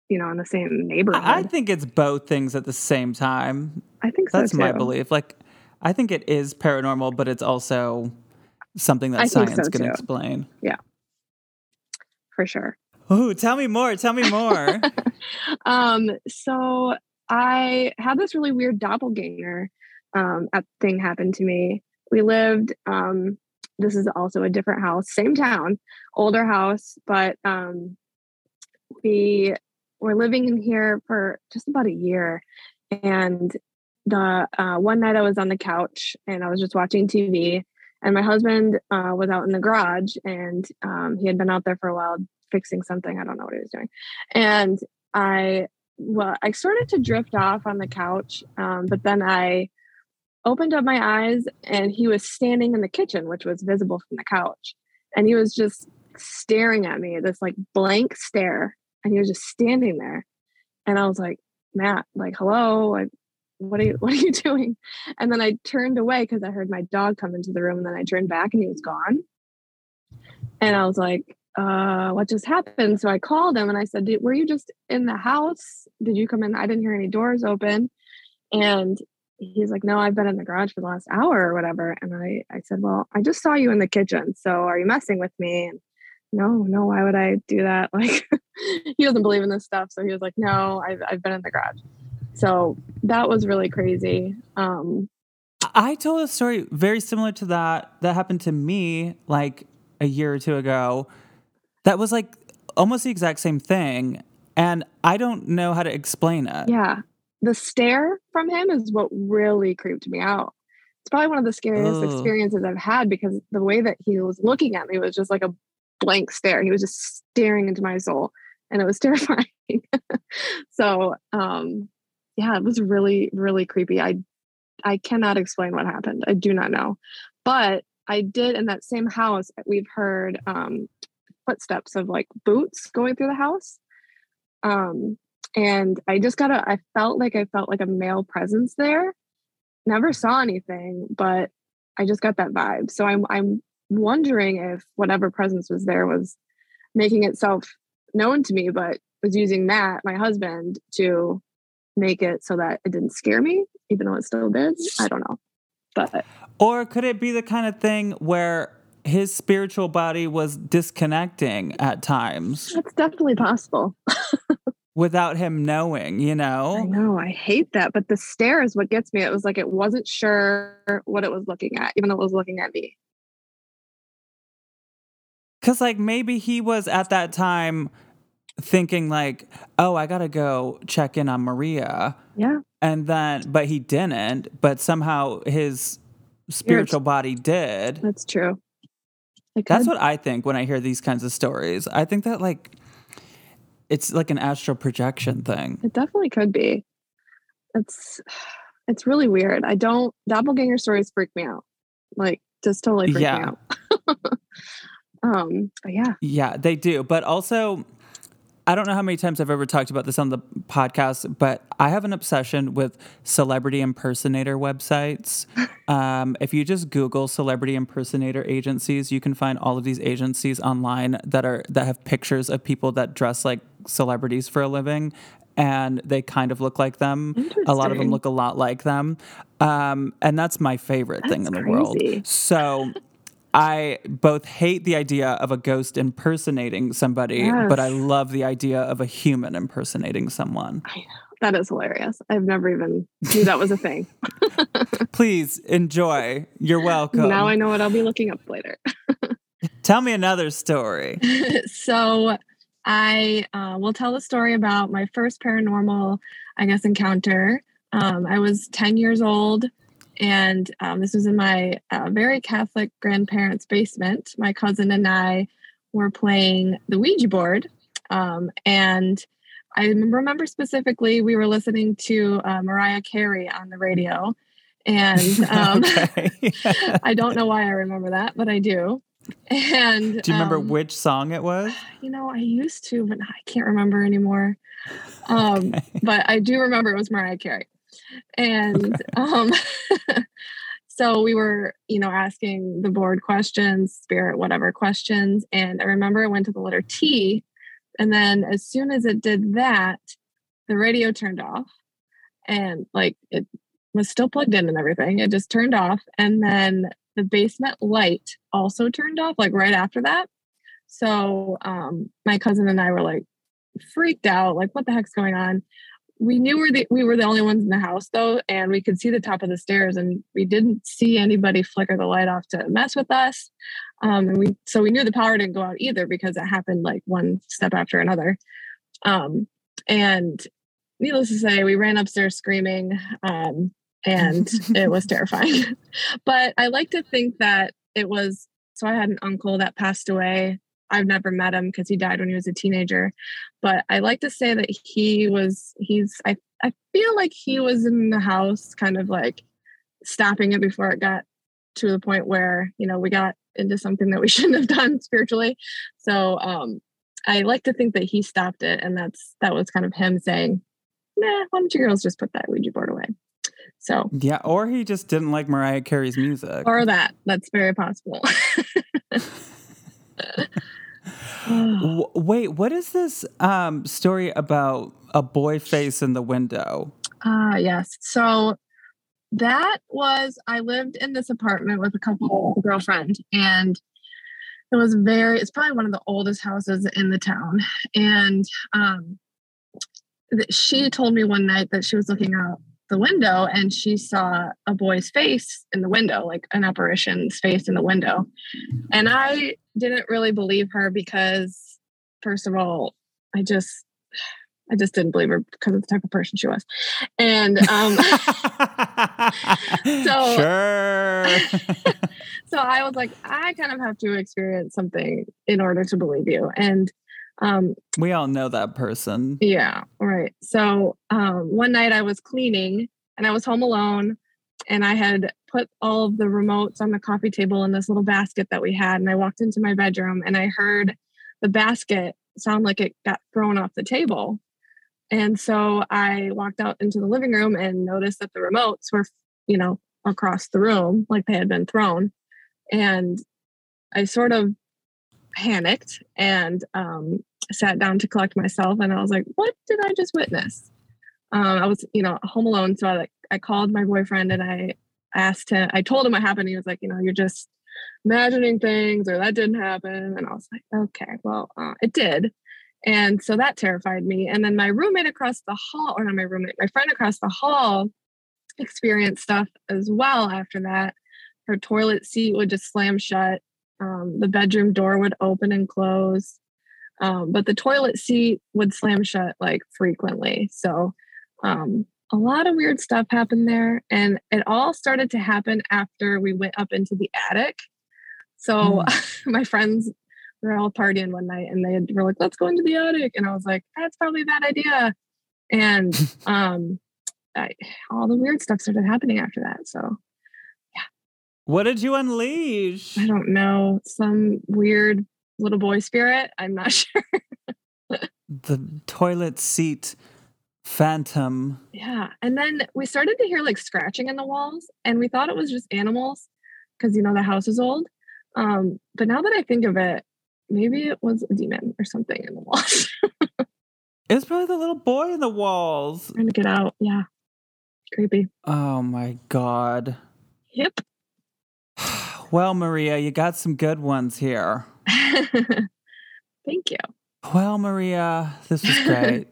you know, in the same neighborhood. I think it's both things at the same time. I think so That's my belief. Like, I think it is paranormal, but it's also something that I science so, can too. explain. Yeah, for sure. Oh, tell me more. Tell me more. um, so I had this really weird doppelganger um, thing happen to me. We lived, um, this is also a different house, same town, older house, but um, we were living in here for just about a year. And the uh, one night I was on the couch and I was just watching TV, and my husband uh, was out in the garage and um, he had been out there for a while fixing something. I don't know what he was doing. And I, well, I started to drift off on the couch, um, but then I opened up my eyes and he was standing in the kitchen, which was visible from the couch. And he was just staring at me, this like blank stare. And he was just standing there. And I was like, Matt, like, hello, I, what are you, what are you doing? And then I turned away because I heard my dog come into the room. And then I turned back and he was gone. And I was like, uh, what just happened? So I called him and I said, were you just in the house? Did you come in? I didn't hear any doors open. And he's like, no, I've been in the garage for the last hour or whatever. And I, I said, well, I just saw you in the kitchen. So are you messing with me? And no, no, why would I do that? Like he doesn't believe in this stuff. So he was like, no, I've, I've been in the garage. So that was really crazy. Um, I told a story very similar to that that happened to me like a year or two ago. That was like almost the exact same thing. And I don't know how to explain it. Yeah. The stare from him is what really creeped me out. It's probably one of the scariest Ugh. experiences I've had because the way that he was looking at me was just like a blank stare. He was just staring into my soul and it was terrifying. so, um yeah, it was really really creepy. I I cannot explain what happened. I do not know. But I did in that same house we've heard um footsteps of like boots going through the house. Um and I just got a I felt like I felt like a male presence there. Never saw anything, but I just got that vibe. So I'm I'm wondering if whatever presence was there was making itself known to me, but was using that my husband, to make it so that it didn't scare me, even though it still did. I don't know. But Or could it be the kind of thing where his spiritual body was disconnecting at times that's definitely possible. without him knowing, you know? I know? I hate that. But the stare is what gets me. It was like it wasn't sure what it was looking at, even though it was looking at me. Because, like, maybe he was at that time thinking, like, oh, I got to go check in on Maria. Yeah. And then, but he didn't, but somehow his spiritual body did. That's true. That's what I think when I hear these kinds of stories. I think that, like, it's like an astral projection thing. It definitely could be. It's it's really weird. I don't doppelganger stories freak me out. Like just totally freak me out. um, but yeah. Yeah, they do. But also, I don't know how many times I've ever talked about this on the podcast, but I have an obsession with celebrity impersonator websites. Um, if you just Google celebrity impersonator agencies, you can find all of these agencies online that are that have pictures of people that dress like celebrities for a living. And they kind of look like them. A lot of them look a lot like them. Um, and that's my favorite thing in That's the world. So I both hate the idea of a ghost impersonating somebody, but I love the idea of a human impersonating someone. That is hilarious. I've never even knew that was a thing. Please enjoy. You're welcome. Now I know what I'll be looking up later. Tell me another story. so I uh, will tell the story about my first paranormal, I guess, encounter. Um, I was 10 years old, and um, this was in my uh, very Catholic grandparents' basement. My cousin and I were playing the Ouija board. Um, and I remember specifically we were listening to uh, Mariah Carey on the radio. And um. I don't know why I remember that, but I do. And Do you remember um, which song it was? you know, I used to, but I can't remember anymore. Um, but I do remember it was Mariah Carey. And um, so we were, you know, asking the board questions, spirit, whatever questions. And I remember I went to the letter T. And then as soon as it did that, the radio turned off and like it was still plugged in and everything. It just turned off. And then the basement light also turned off, like right after that. So um, my cousin and I were like freaked out, like what the heck's going on? We knew we're the, we were the only ones in the house though, and we could see the top of the stairs, and we didn't see anybody flicker the light off to mess with us. Um, and we so we knew the power didn't go out either because it happened like one step after another. Um, and needless to say, we ran upstairs screaming, um, and it was terrifying. but I like to think that it was so I had an uncle that passed away. I've never met him because he died when he was a teenager. But I like to say that he was he's I I feel like he was in the house kind of like stopping it before it got to the point where, you know, we got into something that we shouldn't have done spiritually. So um I like to think that he stopped it and that's that was kind of him saying, Nah, why don't you girls just put that Ouija board away? So Yeah, or he just didn't like Mariah Carey's music. or that. That's very possible. Wait, what is this um, story about a boy face in the window? Ah, yes. So that was I lived in this apartment with a couple girlfriend and it was very it's probably one of the oldest houses in the town and um she told me one night that she was looking out the window and she saw a boy's face in the window like an apparition's face in the window and i didn't really believe her because first of all, I just I just didn't believe her because of the type of person she was. And um So- sure. so I was like, I kind of have to experience something in order to believe you. And um we all know that person. Yeah, right. So um, one night I was cleaning and I was home alone, and I had put all of the remotes on the coffee table in this little basket that we had. And I walked into my bedroom and I heard the basket sound like it got thrown off the table. And so I walked out into the living room and noticed that the remotes were, you know, across the room like they had been thrown. And I sort of panicked and um, sat down to collect myself and I was like, what did I just witness? Um, I was, you know, home alone. So I like I called my boyfriend and I asked him, I told him what happened. He was like, you know, you're just imagining things or that didn't happen. And I was like, okay, well, uh, it did. And so that terrified me. And then my roommate across the hall, or not my roommate, my friend across the hall experienced stuff as well after that. Her toilet seat would just slam shut. Um, the bedroom door would open and close. Um, but the toilet seat would slam shut like frequently. So um, a lot of weird stuff happened there. And it all started to happen after we went up into the attic. So my friends were all partying one night and they were like, let's go into the attic. And I was like, that's probably a bad idea. And um, I, all the weird stuff started happening after that. So yeah. What did you unleash? I don't know, some weird little boy spirit. I'm not sure. The toilet seat phantom. Yeah. And then we started to hear like scratching in the walls, and we thought it was just animals because, you know, the house is old. Um, but now that I think of it, maybe it was a demon or something in the walls It was probably the little boy in the walls. trying to get out. Yeah. Creepy. Oh my god. Yep. Well, Maria, you got some good ones here. Thank you. Well, Maria, this was great.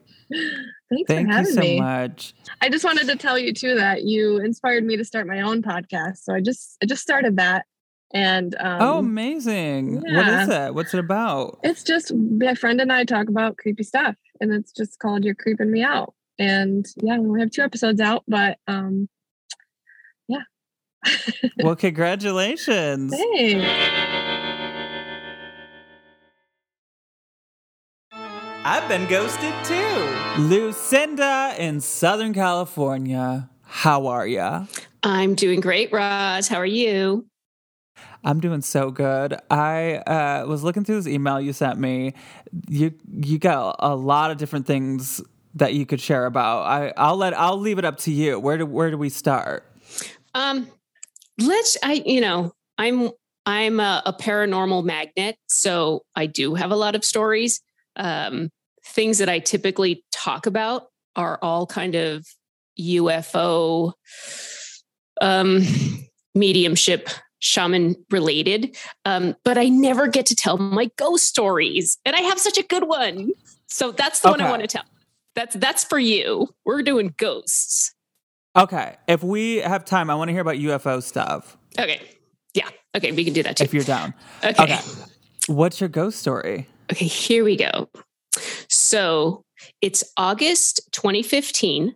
Thanks Thank for having you so me. much. I just wanted to tell you too that you inspired me to start my own podcast. So I just I just started that. And um, oh, amazing. What is it? What's it about? It's just my friend and I talk about creepy stuff, and it's just called "You're Creeping Me Out." And yeah, we have two episodes out, but um, yeah. well, congratulations. Thanks. I've been ghosted too. Lucinda in Southern California. How are ya? I'm doing great, Roz. How are you? I'm doing so good. I uh, was looking through this email you sent me. You you got a lot of different things that you could share about. I I'll let I'll leave it up to you. Where do where do we start? Um, let's. I you know I'm I'm a, a paranormal magnet, so I do have a lot of stories. Um, things that I typically talk about are all kind of UFO, um, mediumship, shaman related. Um, but I never get to tell my ghost stories, and I have such a good one. So that's the one I want to tell. That's that's for you. We're doing ghosts. Okay, if we have time, I want to hear about UFO stuff. Okay. Yeah. Okay. We can do that too. If you're down. Okay. Okay. What's your ghost story? Okay. Here we go. So it's August 2015.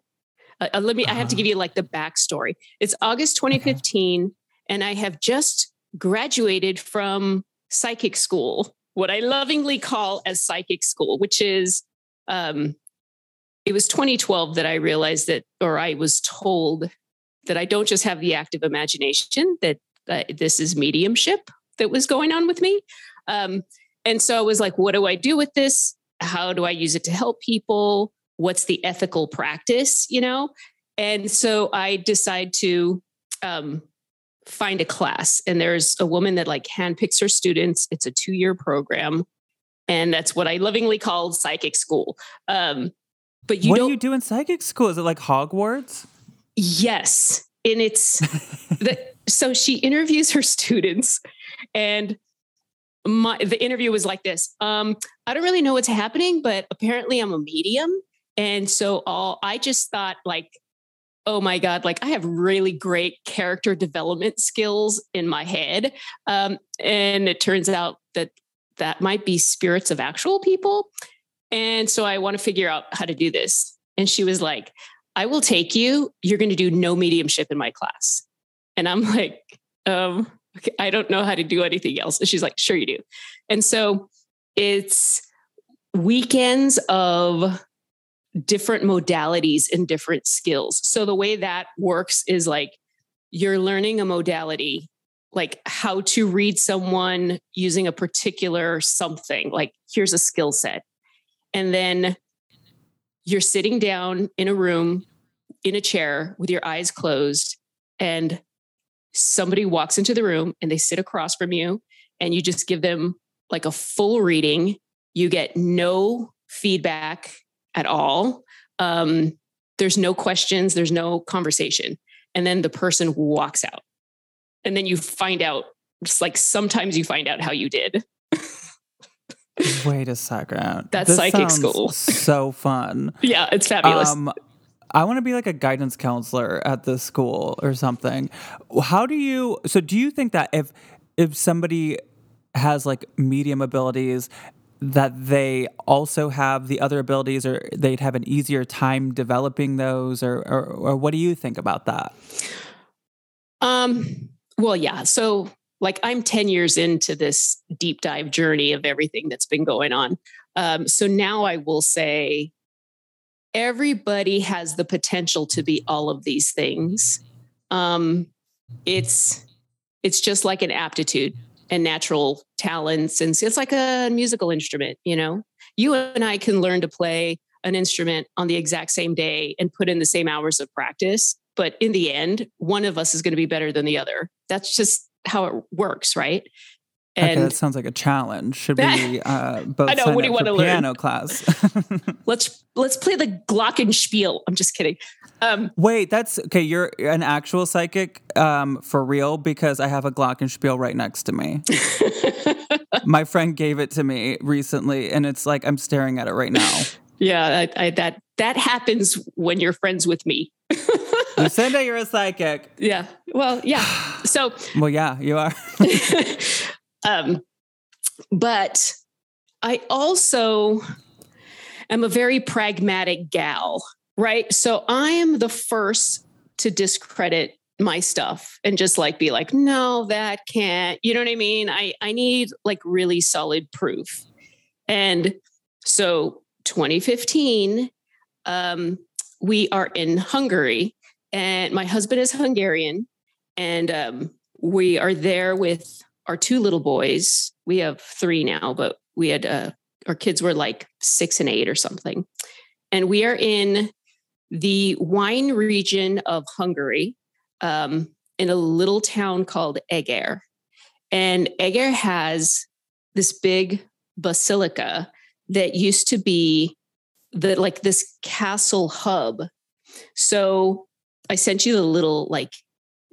Uh, uh, let me, I have to Uh-huh. give you like the backstory. It's August 2015, and I have just graduated from psychic school, what I lovingly call as psychic school, which is, um, it was 2012 that I realized that, or I was told that I don't just have the active imagination, that uh, this is mediumship that was going on with me. Um, and so I was like, what do I do with this? How do I use it to help people? What's the ethical practice, you know? And so I decide to um, find a class. And there's a woman that like handpicks her students. It's a two year program. And that's what I lovingly call psychic school. Um, but you what do you do in psychic school? Is it like Hogwarts? Yes. And it's the, so she interviews her students and my the interview was like this. Um, I don't really know what's happening, but apparently I'm a medium. And so all I just thought like, oh my God, like I have really great character development skills in my head. Um, and it turns out that that might be spirits of actual people. And so I want to figure out how to do this. And she was like, I will take you. You're going to do no mediumship in my class. And I'm like, um, okay, I don't know how to do anything else. And she's like, sure you do. And so it's weekends of different modalities and different skills. So the way that works is like you're learning a modality, like how to read someone using a particular something, like here's a skill set. And then you're sitting down in a room in a chair with your eyes closed and somebody walks into the room and they sit across from you and you just give them like a full reading you get no feedback at all um, there's no questions there's no conversation and then the person walks out and then you find out just like sometimes you find out how you did Wait a second. That's This psychic school. So fun. yeah it's fabulous Um, I want to be like a guidance counselor at this school or something. How do you? So, do you think that if if somebody has like medium abilities, that they also have the other abilities, or they'd have an easier time developing those, or or, or what do you think about that? Um, well, yeah. So, like, I'm 10 years into this deep dive journey of everything that's been going on. Um, so now I will say everybody has the potential to be all of these things. Um, it's it's just like an aptitude and natural talents, and it's like a musical instrument. You know, you and I can learn to play an instrument on the exact same day and put in the same hours of practice. But in the end, one of us is going to be better than the other. That's just how it works, right? Okay, that sounds like a challenge. Should we uh, both I know, sign what do you learn? piano class? let's let's play the glockenspiel. I'm just kidding. Um, Wait, that's okay. You're an actual psychic um, for real because I have a glockenspiel right next to me. My friend gave it to me recently, and it's like I'm staring at it right now. yeah, I, I, that that happens when you're friends with me. Lucinda, you're a psychic. Yeah. Well, yeah. So Well, yeah, you are. Um, but I also am a very pragmatic gal, right? So I am the first to discredit my stuff and just like be like, no, that can't. You know what I mean? I I need like really solid proof. And so 2015, um, we are in Hungary, and my husband is Hungarian, and um, we are there with our two little boys. We have three now, but we had uh, our kids were like six and eight or something. And we are in the wine region of Hungary um, in a little town called Eger. And Eger has this big basilica that used to be the like this castle hub. So I sent you the little like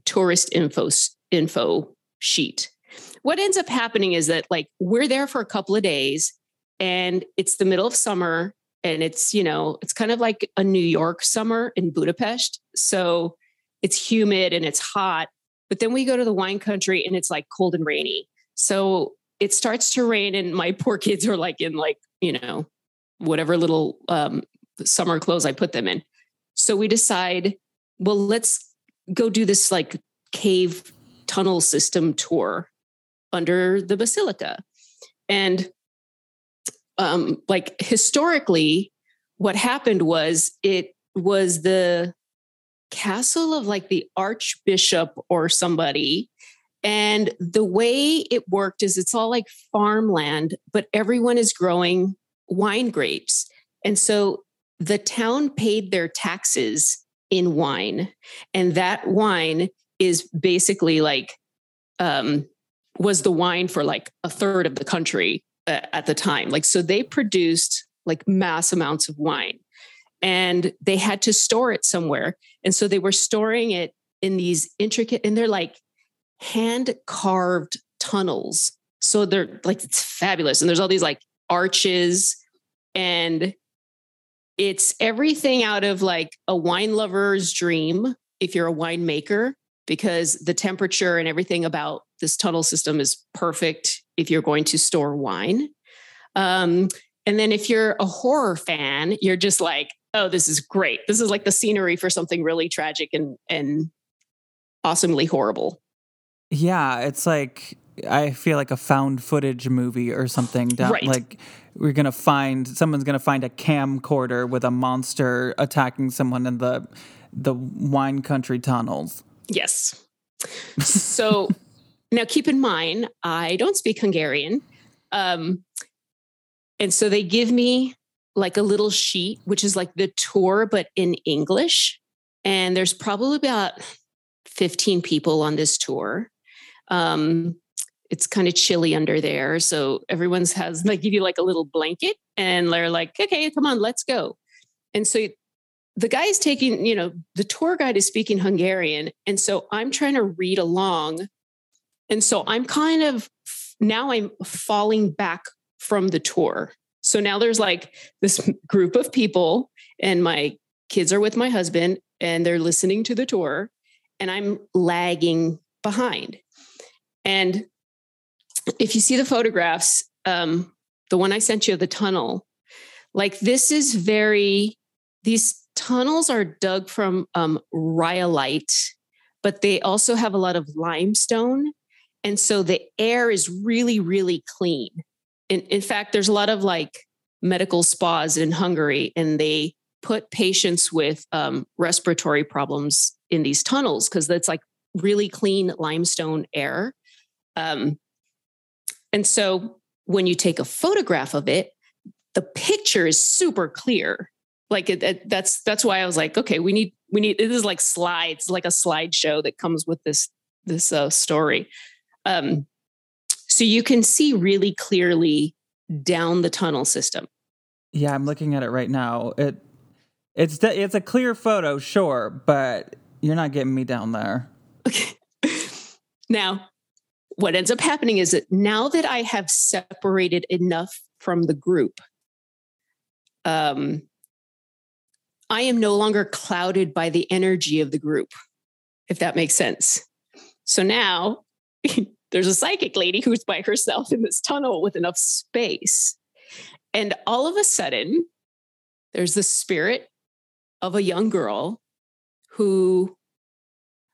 tourist info info sheet. What ends up happening is that like we're there for a couple of days and it's the middle of summer and it's you know it's kind of like a New York summer in Budapest. So it's humid and it's hot, but then we go to the wine country and it's like cold and rainy. So it starts to rain and my poor kids are like in like, you know, whatever little um, summer clothes I put them in. So we decide, well, let's go do this like cave tunnel system tour under the basilica. And um, like historically, what happened was it was the castle of like the archbishop or somebody. And the way it worked is it's all like farmland, but everyone is growing wine grapes. And so the town paid their taxes in wine. And that wine is basically like, um, was the wine for like a third of the country uh, at the time. Like, so they produced like mass amounts of wine and they had to store it somewhere. And so they were storing it in these intricate, and they're like hand carved tunnels. So they're like, it's fabulous. And there's all these like arches and it's everything out of like a wine lover's dream if you're a winemaker because the temperature and everything about this tunnel system is perfect if you're going to store wine. Um, and then if you're a horror fan, you're just like, oh, this is great. This is like the scenery for something really tragic and and awesomely horrible. Yeah, it's like I feel like a found footage movie or something. Down, Right. Like we're gonna find someone's gonna find a camcorder with a monster attacking someone in the the wine country tunnels. Yes. So now keep in mind, I don't speak Hungarian. Um, and so they give me like a little sheet, which is like the tour, but in English. And there's probably about 15 people on this tour. Um, it's kind of chilly under there. So everyone's has, they give you like a little blanket and they're like, okay, come on, let's go. And so the guy is taking, you know, the tour guide is speaking Hungarian. And so I'm trying to read along. And so I'm kind of now I'm falling back from the tour. So now there's like this group of people, and my kids are with my husband and they're listening to the tour, and I'm lagging behind. And if you see the photographs, um, the one I sent you of the tunnel, like this is very, these tunnels are dug from um, rhyolite, but they also have a lot of limestone. And so the air is really, really clean. In, in fact, there's a lot of like medical spas in Hungary, and they put patients with um, respiratory problems in these tunnels because that's like really clean limestone air. Um, and so when you take a photograph of it, the picture is super clear. Like it, it- that's that's why I was like, okay, we need we need this is like slides, like a slideshow that comes with this this uh, story. Um, so you can see really clearly down the tunnel system. Yeah, I'm looking at it right now. It it's de- it's a clear photo, sure, but you're not getting me down there. Okay. now, what ends up happening is that now that I have separated enough from the group, um, I am no longer clouded by the energy of the group, if that makes sense. So now there's a psychic lady who's by herself in this tunnel with enough space. And all of a sudden, there's the spirit of a young girl who,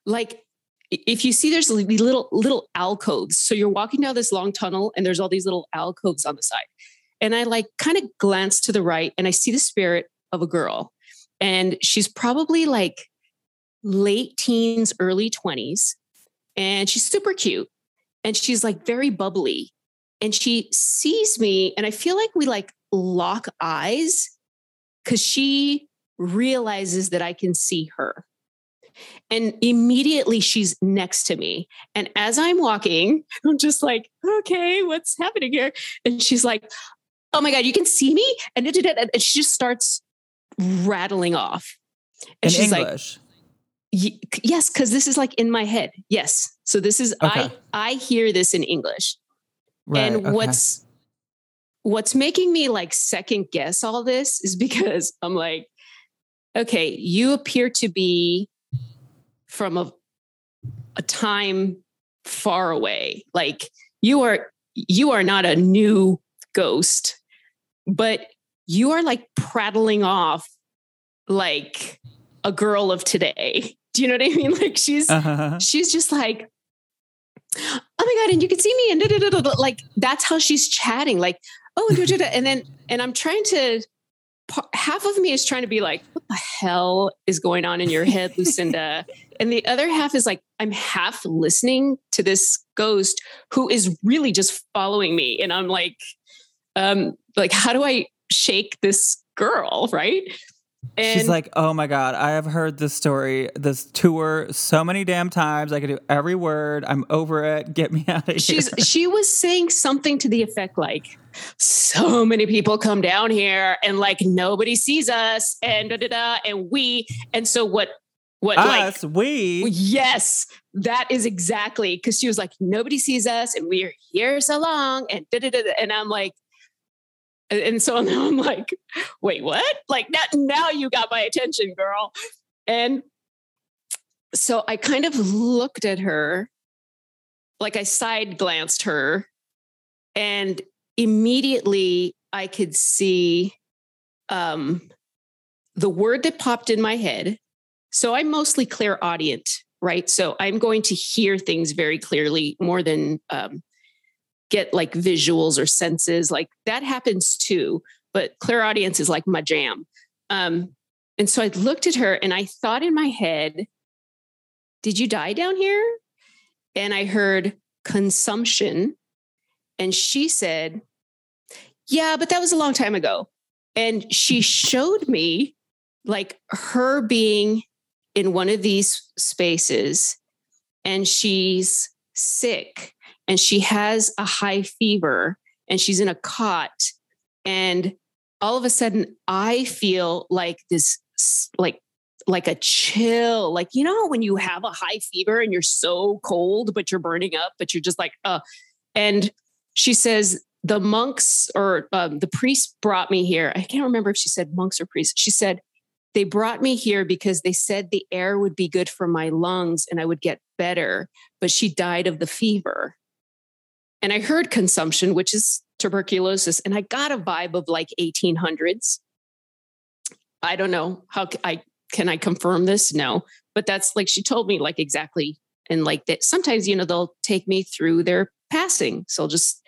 like, if you see there's little little alcoves. So you're walking down this long tunnel and there's all these little alcoves on the side. And i like kind of glance to the right and i see the spirit of a girl. And she's probably like late teens early 20s and she's super cute and she's like very bubbly and she sees me and i feel like we like lock eyes because she realizes that i can see her and immediately she's next to me. And as I'm walking, I'm just like, okay, what's happening here? And she's like, oh my God, you can see me? And, and she just starts rattling off. And In she's English. like, "Y- yes, because this is like in my head. Yes. So this is, Okay. I, I hear this in English right, and okay. what's what's making me like second guess all this is because i'm like okay you appear to be from a a time far away like you are you are not a new ghost but you are like prattling off like a girl of today do you know what i mean like she's Uh-huh. she's just like, oh my God, and you can see me. And da, da, da, da, da." like, that's how she's chatting. Like, oh, and then, and I'm trying to, half of me is trying to be like, what the hell is going on in your head, Lucinda? and the other half is like, I'm half listening to this ghost who is really just following me. And I'm like, um, like, how do I shake this girl? Right. And She's like, oh my God, I have heard this story, this tour so many damn times. I could do every word. I'm over it. Get me out of here. she's she was saying something to the effect like so many people come down here and like nobody sees us and da da da and we and so what what like Us, we. yes that is exactly because she was like nobody sees us and we're here so long and da da da," and I'm like and- so now I'm like wait what like now now you got my attention girl and so I kind of looked at her like I side glanced her and immediately I could see um, the word that popped in my head. So I'm mostly clairaudient, right? So I'm going to hear things very clearly more than um, get like visuals or senses. Like that happens too, but clairaudience is like my jam. Um, and so I looked at her and I thought in my head, did you die down here? And I heard consumption. And she said, yeah, but that was a long time ago. And she showed me like her being in one of these spaces and she's sick and she has a high fever and she's in a cot and all of a sudden i feel like this like like a chill like you know when you have a high fever and you're so cold but you're burning up but you're just like uh and she says the monks or um, the priest brought me here. I can't remember if she said monks or priests. She said they brought me here because they said the air would be good for my lungs and i would get better but she died of the fever and I heard consumption, which is tuberculosis, and I got a vibe of like 1800s. I don't know how I can I confirm this? No, but that's like she told me like exactly, and like that. Sometimes you know they'll take me through their passing, so I'll just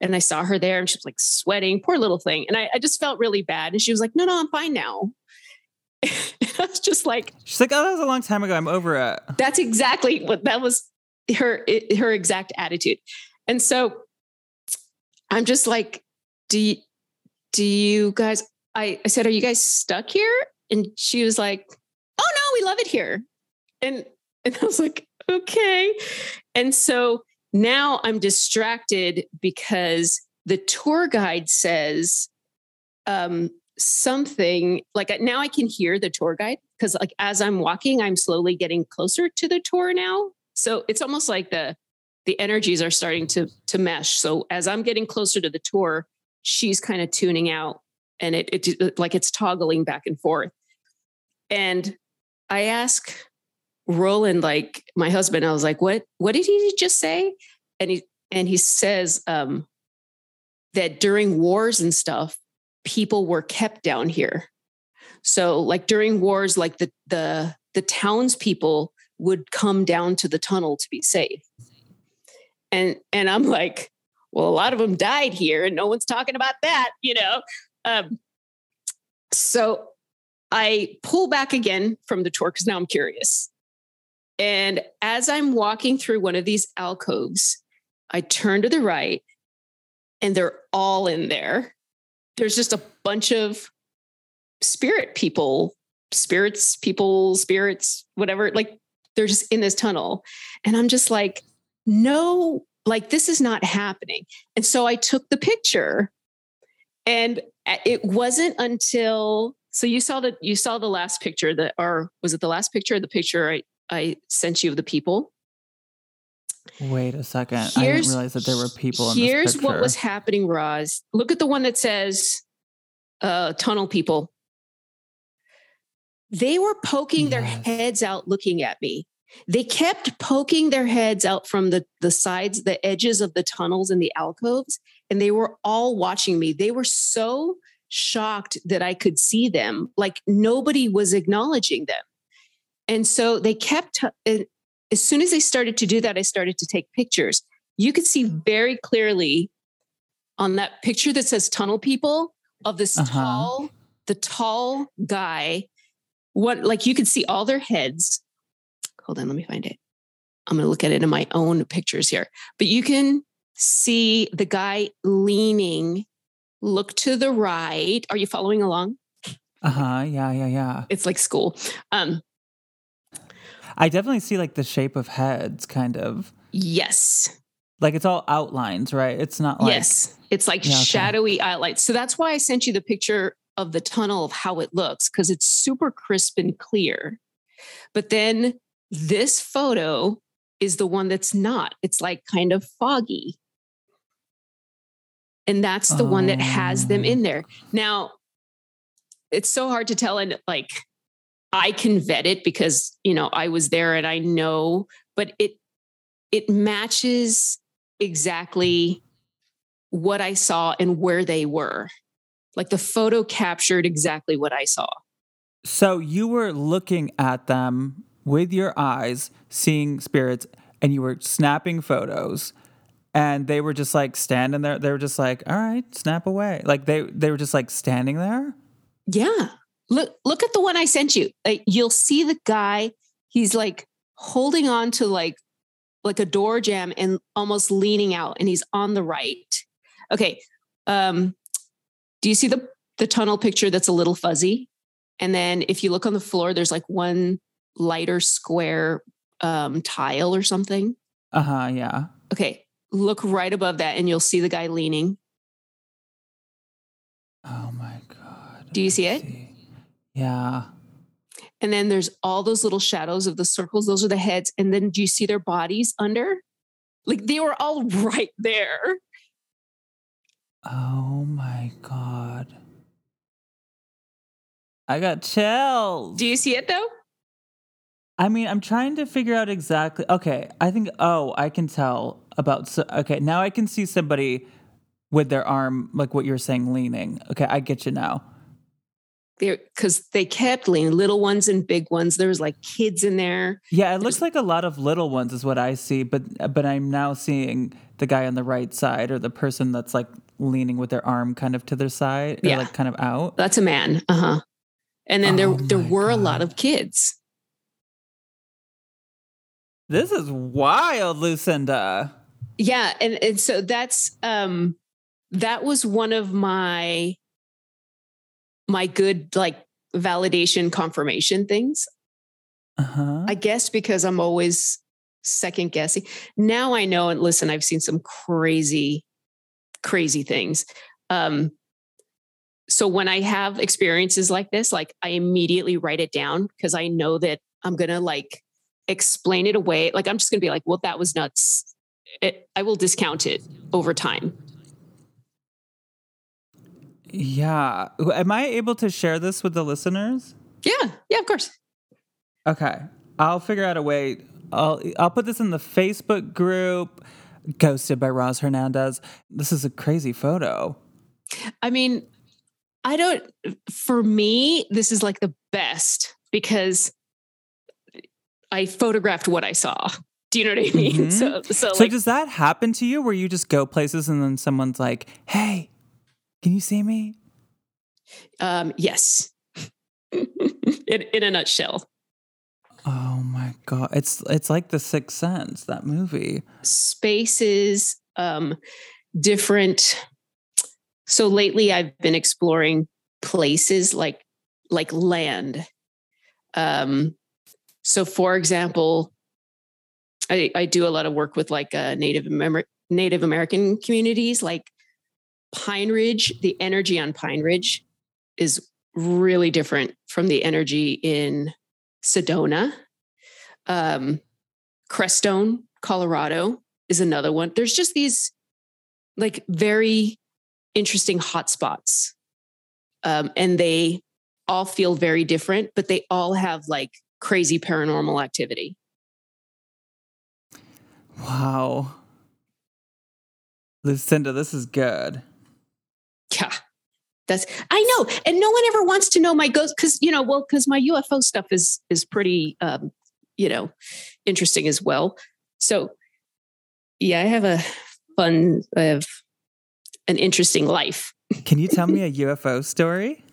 and I saw her there, and she was like sweating, poor little thing, and I, I just felt really bad, and she was like, "No, no, I'm fine now." I was just like, she's like, "Oh, that was a long time ago. I'm over it." That's exactly what that was her her exact attitude. And so I'm just like, do you, do you guys, I, I said, are you guys stuck here? And she was like, oh no, we love it here. And, and I was like, okay. And so now I'm distracted because the tour guide says um, something like now I can hear the tour guide because like as I'm walking, I'm slowly getting closer to the tour now. So it's almost like the the energies are starting to to mesh. So as I'm getting closer to the tour, she's kind of tuning out and it, it like it's toggling back and forth. And I ask Roland, like my husband, I was like, what what did he just say? And he and he says um, that during wars and stuff, people were kept down here. So like during wars, like the the the townspeople would come down to the tunnel to be safe and and i'm like well a lot of them died here and no one's talking about that you know? Um, so i pull back again from the tour because now i'm curious. And as i'm walking through one of these alcoves i turn to the right and they're all in there. There's just a bunch of spirit people spirits people spirits whatever like they're just in this tunnel. And i'm just like no, like this is not happening. And so I took the picture and it wasn't until so you saw the you saw the last picture that or was it the last picture the picture I, I sent you of the people? Wait a second. Here's, I didn't realize that there were people Here's what was happening, Roz. Look at the one that says uh, tunnel people. They were poking yes. their heads out looking at me. They kept poking their heads out from the, the sides, the edges of the tunnels and the alcoves, and they were all watching me. They were so shocked that I could see them, like nobody was acknowledging them. And so they kept, as soon as they started to do that, I started to take pictures. You could see very clearly on that picture that says tunnel people of this uh-huh. tall, the tall guy. What, like you could see all their heads hold on, let me find it. I'm going to look at it in my own pictures here. But you can see the guy leaning, look to the right. Are you following along? Uh huh. Yeah, yeah, yeah. It's like school. Um, I definitely see like the shape of heads, kind of. Yes. Like it's all outlines, right? It's not like. Yes. It's like yeah, shadowy okay. outlines. So that's why I sent you the picture of the tunnel of how it looks, because it's super crisp and clear. But then this photo is the one that's not. It's like kind of foggy. And that's the one that has them in there. Oh. Now, it's so hard to tell. And like, I can vet it because, you know, I was there and I know, but it, it matches exactly what I saw and where they were. Like the photo captured exactly what I saw. So you were looking at them with your eyes, seeing spirits, and you were snapping photos. And they were just like standing there. They were just like, all right, snap away. Like they they were just like standing there. Yeah. Look look at the one I sent you. Like, you'll see the guy, he's like holding on to like like a door jamb and almost leaning out and he's on the right. Okay. Um do you see the the tunnel picture that's a little fuzzy? And then if you look on the floor there's like one lighter square um tile or something. Uh-huh, yeah. Okay. Look right above that and you'll see the guy leaning. Oh my god. Do you see I it? Yeah. And then there's all those little shadows of the circles. Those are the heads. And then do you see their bodies under? Like they were all right there. Oh my god. I got chills. Do you see it though? I mean, I'm trying to figure out exactly. Okay, I think. Oh, I can tell about. So, okay, now I can see somebody with their arm, like what you're saying, leaning. Okay, I get you now. There, Because they kept leaning, little ones and big ones. There was like kids in there. Yeah, it looks like a lot of little ones is what I see, but but I'm now seeing the guy on the right side or the person that's like leaning with their arm kind of to their side, Yeah. like kind of out. That's a man. Uh huh. And then there Oh there my were a lot of kids. This is wild, Lucinda. Yeah, and and so that's um that was one of my my good like validation confirmation things. Uh huh. I guess because I'm always second guessing. Now I know and listen, I've seen some crazy, crazy things. Um, so when I have experiences like this, like I immediately write it down because I know that I'm gonna like explain it away. Like I'm just gonna be like, well, that was nuts. It, I will discount it over time. Yeah. Am I able to share this with the listeners? Yeah, yeah, of course. Okay. I'll figure out a way. I'll I'll put this in the Facebook group. Ghosted by Roz Hernandez. This is a crazy photo. I mean, I don't, for me, this is like the best because I photographed what I saw. Do you know what I mean? Mhm. So, so, So like, does that happen to you where you just go places and then someone's like, "Hey, can you see me?" um, yes. in, in a nutshell, Oh my god. It's it's like The Sixth Sense, that movie. spaces, um, different. So lately I've been exploring places like, like land. Um, so for example, I, I do a lot of work with like uh, Native Amer- Native American communities, like Pine Ridge. The energy on Pine Ridge is really different from the energy in Sedona. Um, Crestone, Colorado is another one. There's just these like very interesting hotspots, um, and they all feel very different, but they all have like crazy paranormal activity. Wow. Lucinda, this is good. Yeah. That's I know. And no one ever wants to know my ghost because you know, well, because my UFO stuff is is pretty um, you know, interesting as well. So yeah, I have a fun I have an interesting life. Can you tell me a UFO story?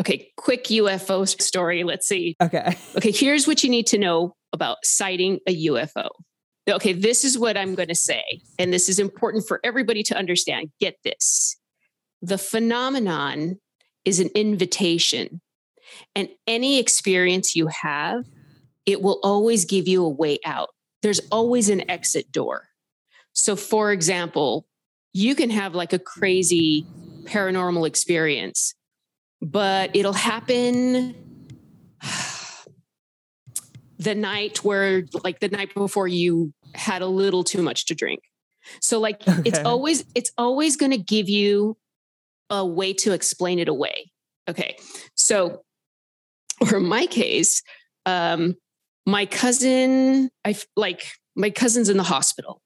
Okay, quick UFO story. Let's see. Okay. Okay, here's what you need to know about sighting a UFO. Okay, this is what I'm going to say, and this is important for everybody to understand. Get this the phenomenon is an invitation, and any experience you have, it will always give you a way out. There's always an exit door. So, for example, you can have like a crazy paranormal experience, but it'll happen the night where like the night before you had a little too much to drink. So like it's always it's always going to give you a way to explain it away. Okay so or in my case um my cousin i like my cousin's in the hospital.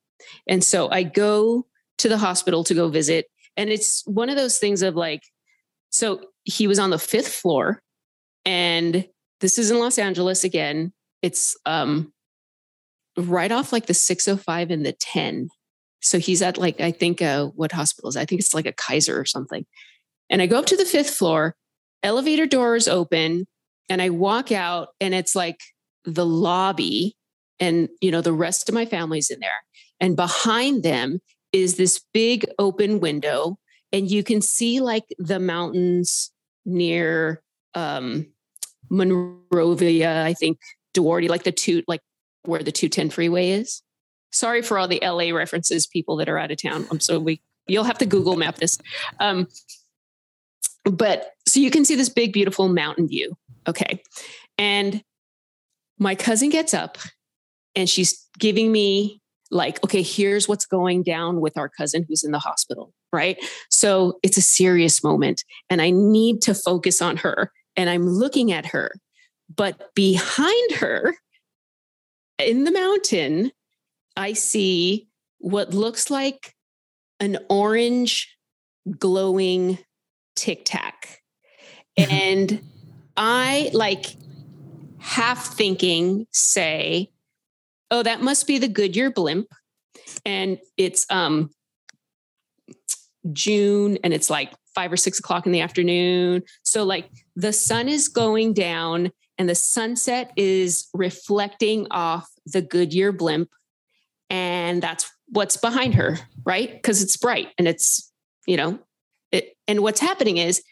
And so i go to the hospital to go visit. And it's one of those things of like, so he was on the fifth floor, and this is in Los Angeles again. It's um right off like the 605 and the 10. So he's at like, I think uh what hospital is? I think it's like a Kaiser or something. And I go up to the fifth floor, elevator doors open, and I walk out, and it's like the lobby, and you know, the rest of my family's in there. And behind them is this big open window, and you can see like the mountains near um Monrovia, I think Duarte, like the two, like where the 210 freeway is. Sorry for all the LA references, people that are out of town. I'm so we you'll have to Google map this. Um, but so you can see this big, beautiful mountain view. Okay. And my cousin gets up and she's giving me like, okay, here's what's going down with our cousin who's in the hospital. Right. So it's a serious moment and I need to focus on her. And I'm looking at her, but behind her in the mountain, I see what looks like an orange glowing tic tac. and I like half thinking, say, oh, that must be the Goodyear blimp. And it's um June and it's like five or six o'clock in the afternoon. So like the sun is going down and the sunset is reflecting off the Goodyear blimp. And that's what's behind her, right? Because it's bright and it's, you know, it, and what's happening is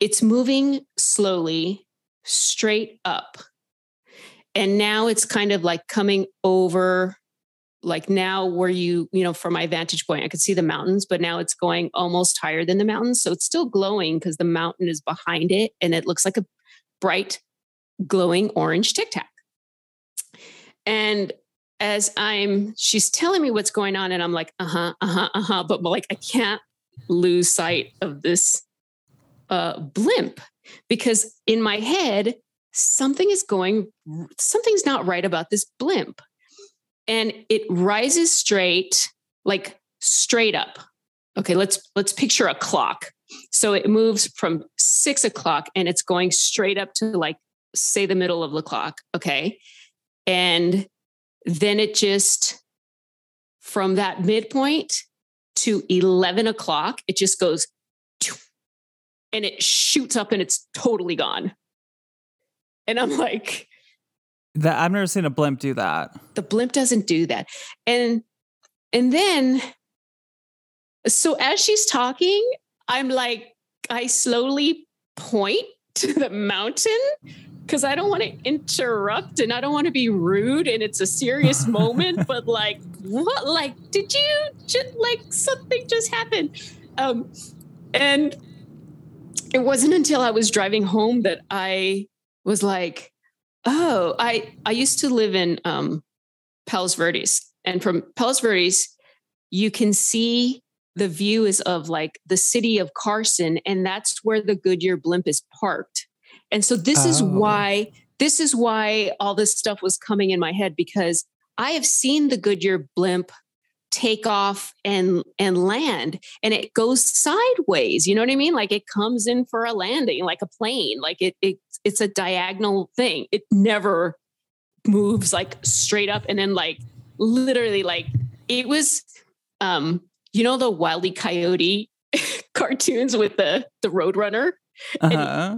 it's moving slowly straight up. And now it's kind of like coming over, like now where you, you know, from my vantage point, I could see the mountains, but now it's going almost higher than the mountains. So it's still glowing because the mountain is behind it and it looks like a bright, glowing orange tic tac. And as I'm, she's telling me what's going on, and I'm like, uh huh, uh huh, uh huh. But like, I can't lose sight of this uh, blimp because in my head, something is going, something's not right about this blimp. And it rises straight, like straight up. Okay, let's let's picture a clock. So it moves from six o'clock and it's going straight up to like say the middle of the clock. Okay. And then it just from that midpoint to 11 o'clock, it just goes and it shoots up and it's totally gone. And I'm like, that I've never seen a blimp do that. The blimp doesn't do that. And and then so as she's talking, I'm like, I slowly point to the mountain because I don't want to interrupt and I don't want to be rude and it's a serious moment, but like, what? Like, did you just like something just happened? Um, and it wasn't until I was driving home that I was like, oh, I I used to live in um, Palos Verdes, and from Palos Verdes, you can see the view is of like the city of Carson, and that's where the Goodyear blimp is parked. And so this oh. is why this is why all this stuff was coming in my head because I have seen the Goodyear blimp take off and and land and it goes sideways you know what i mean like it comes in for a landing like a plane like it, it it's a diagonal thing it never moves like straight up and then like literally like it was um you know the wildly coyote cartoons with the the roadrunner uh-huh.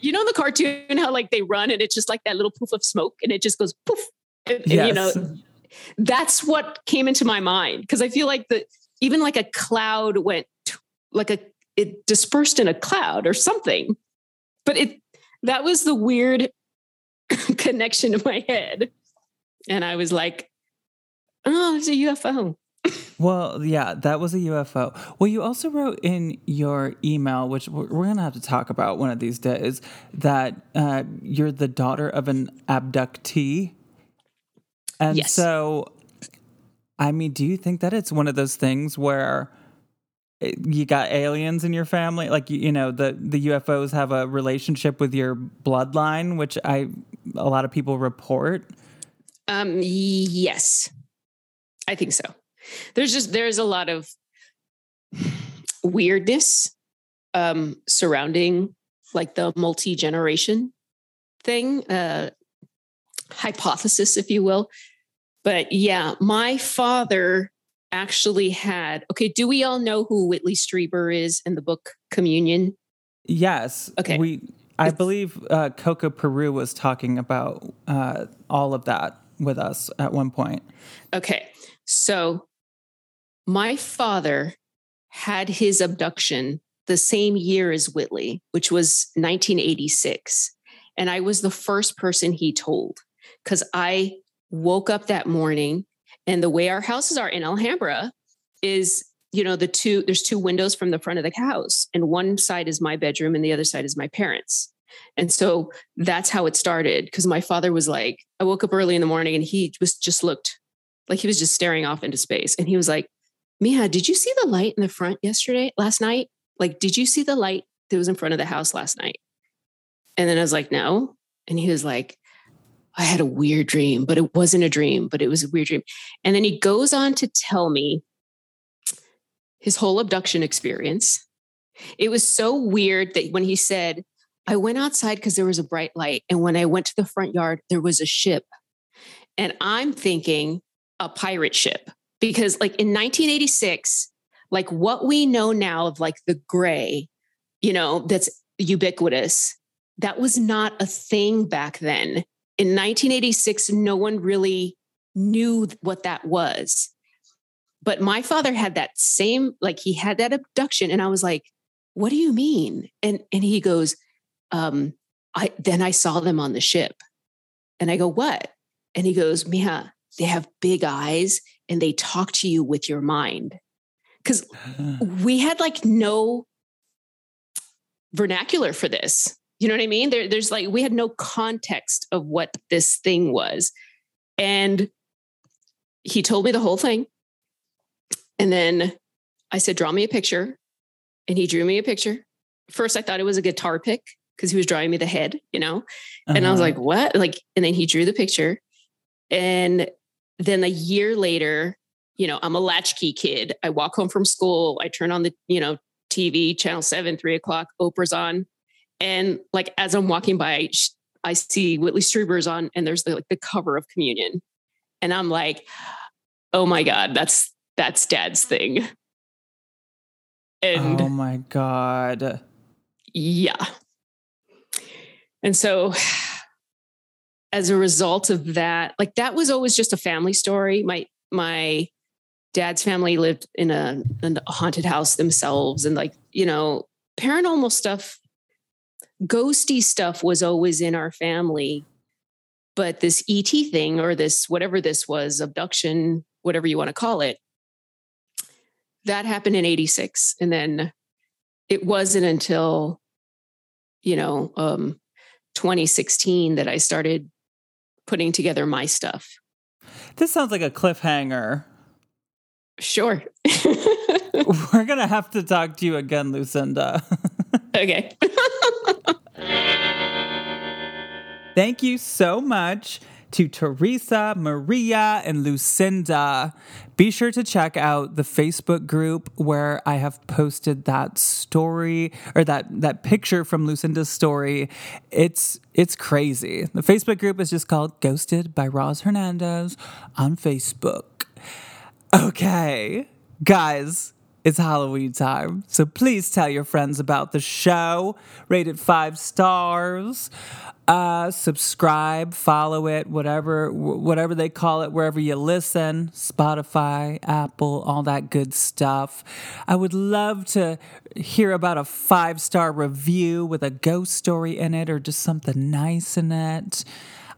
you know the cartoon how like they run and it's just like that little poof of smoke and it just goes poof and, yes. and you know that's what came into my mind because I feel like the even like a cloud went like a it dispersed in a cloud or something. But it that was the weird connection in my head. And I was like, oh, it's a UFO. well, yeah, that was a UFO. Well, you also wrote in your email, which we're, going to have to talk about one of these days, that uh, you're the daughter of an abductee. And yes. so, I mean, do you think that it's one of those things where you got aliens in your family? Like, you know, the, the UFOs have a relationship with your bloodline, which I, a lot of people report. Um, yes, I think so. There's just, there's a lot of, weirdness um, surrounding like the multi generation thing, uh, hypothesis, if you will. But yeah, my father actually had. Okay, do we all know who Whitley Strieber is in the book Communion? Yes. Okay. We, I believe uh, Coco Peru was talking about uh, all of that with us at one point. Okay, so my father had his abduction the same year as Whitley, which was 1986. And I was the first person he told because I woke up that morning and the way our houses are in Alhambra is, you know, the two, there's two windows from the front of the house, and one side is my bedroom and the other side is my parents. And so that's how it started. Cause my father was like, I woke up early in the morning and he was just looked like he was just staring off into space. And he was like, Mia, did you see the light in the front yesterday, last night? Like, did you see the light that was in front of the house last night? And then I was like, no. And he was like, I had a weird dream, but it wasn't a dream, but it was a weird dream. And then he goes on to tell me his whole abduction experience. It was so weird that when he said, I went outside because there was a bright light. And when I went to the front yard, there was a ship. And I'm thinking a pirate ship because, like, in 1986, like what we know now of like the gray, you know, that's ubiquitous, that was not a thing back then. In 1986, no one really knew what that was. But my father had that same, like he had that abduction. And I was like, what do you mean? And and he goes, um, I then I saw them on the ship. And I go, what? And he goes, Mia, they have big eyes and they talk to you with your mind because we had like no vernacular for this. You know what I mean? There, there's like we had no context of what this thing was, and he told me the whole thing. And then I said, "Draw me a picture," and he drew me a picture. First, I thought it was a guitar pick because he was drawing me the head, you know, uh-huh. and I was Uh-huh. like, "What?" Like, and then he drew the picture, and then a year later, you know, I'm a latchkey kid. I walk home from school. I turn on the, you know, TV, channel seven, three o'clock, Oprah's on. And like, as I'm walking by, I see Whitley Strieber's on and there's the, like the cover of communion. And I'm like, oh my God, that's, that's dad's thing. And oh my God. yeah. And so as a result of that, like that was always just a family story. My, my dad's family lived in a, in a haunted house themselves and like you know paranormal stuff ghosty stuff was always in our family but this et thing or this whatever this was abduction whatever you want to call it that happened in 86 and then it wasn't until you know um 2016 that i started putting together my stuff This sounds like a cliffhanger. Sure. We're going to have to talk to you again, Lucinda. okay. Thank you so much to Teresa, Maria, and Lucinda. Be sure to check out the Facebook group where I have posted that story or that that picture from Lucinda's story. It's it's crazy. The Facebook group is just called Ghosted by Roz Hernandez on Facebook. Okay, guys, it's Halloween time, so please tell your friends about the show. Rated five stars. Uh, subscribe, follow it, whatever whatever they call it, wherever you listen. Spotify, Apple, all that good stuff. I would love to hear about a five star review with a ghost story in it, or just something nice in it.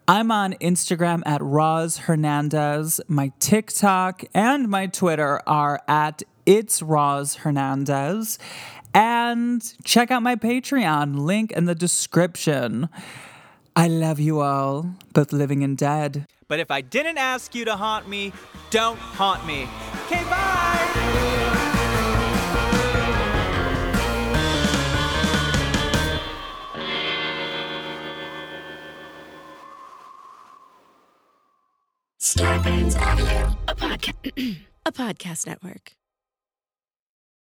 I'm on Instagram at Roz Hernandez. My TikTok and my Twitter are at It's Roz Hernandez. And check out my Patreon, link in the description. I love you all, both living and dead. But if I didn't ask you to haunt me, don't haunt me. Okay, bye! Starburns Audio. a, podca- a podcast network.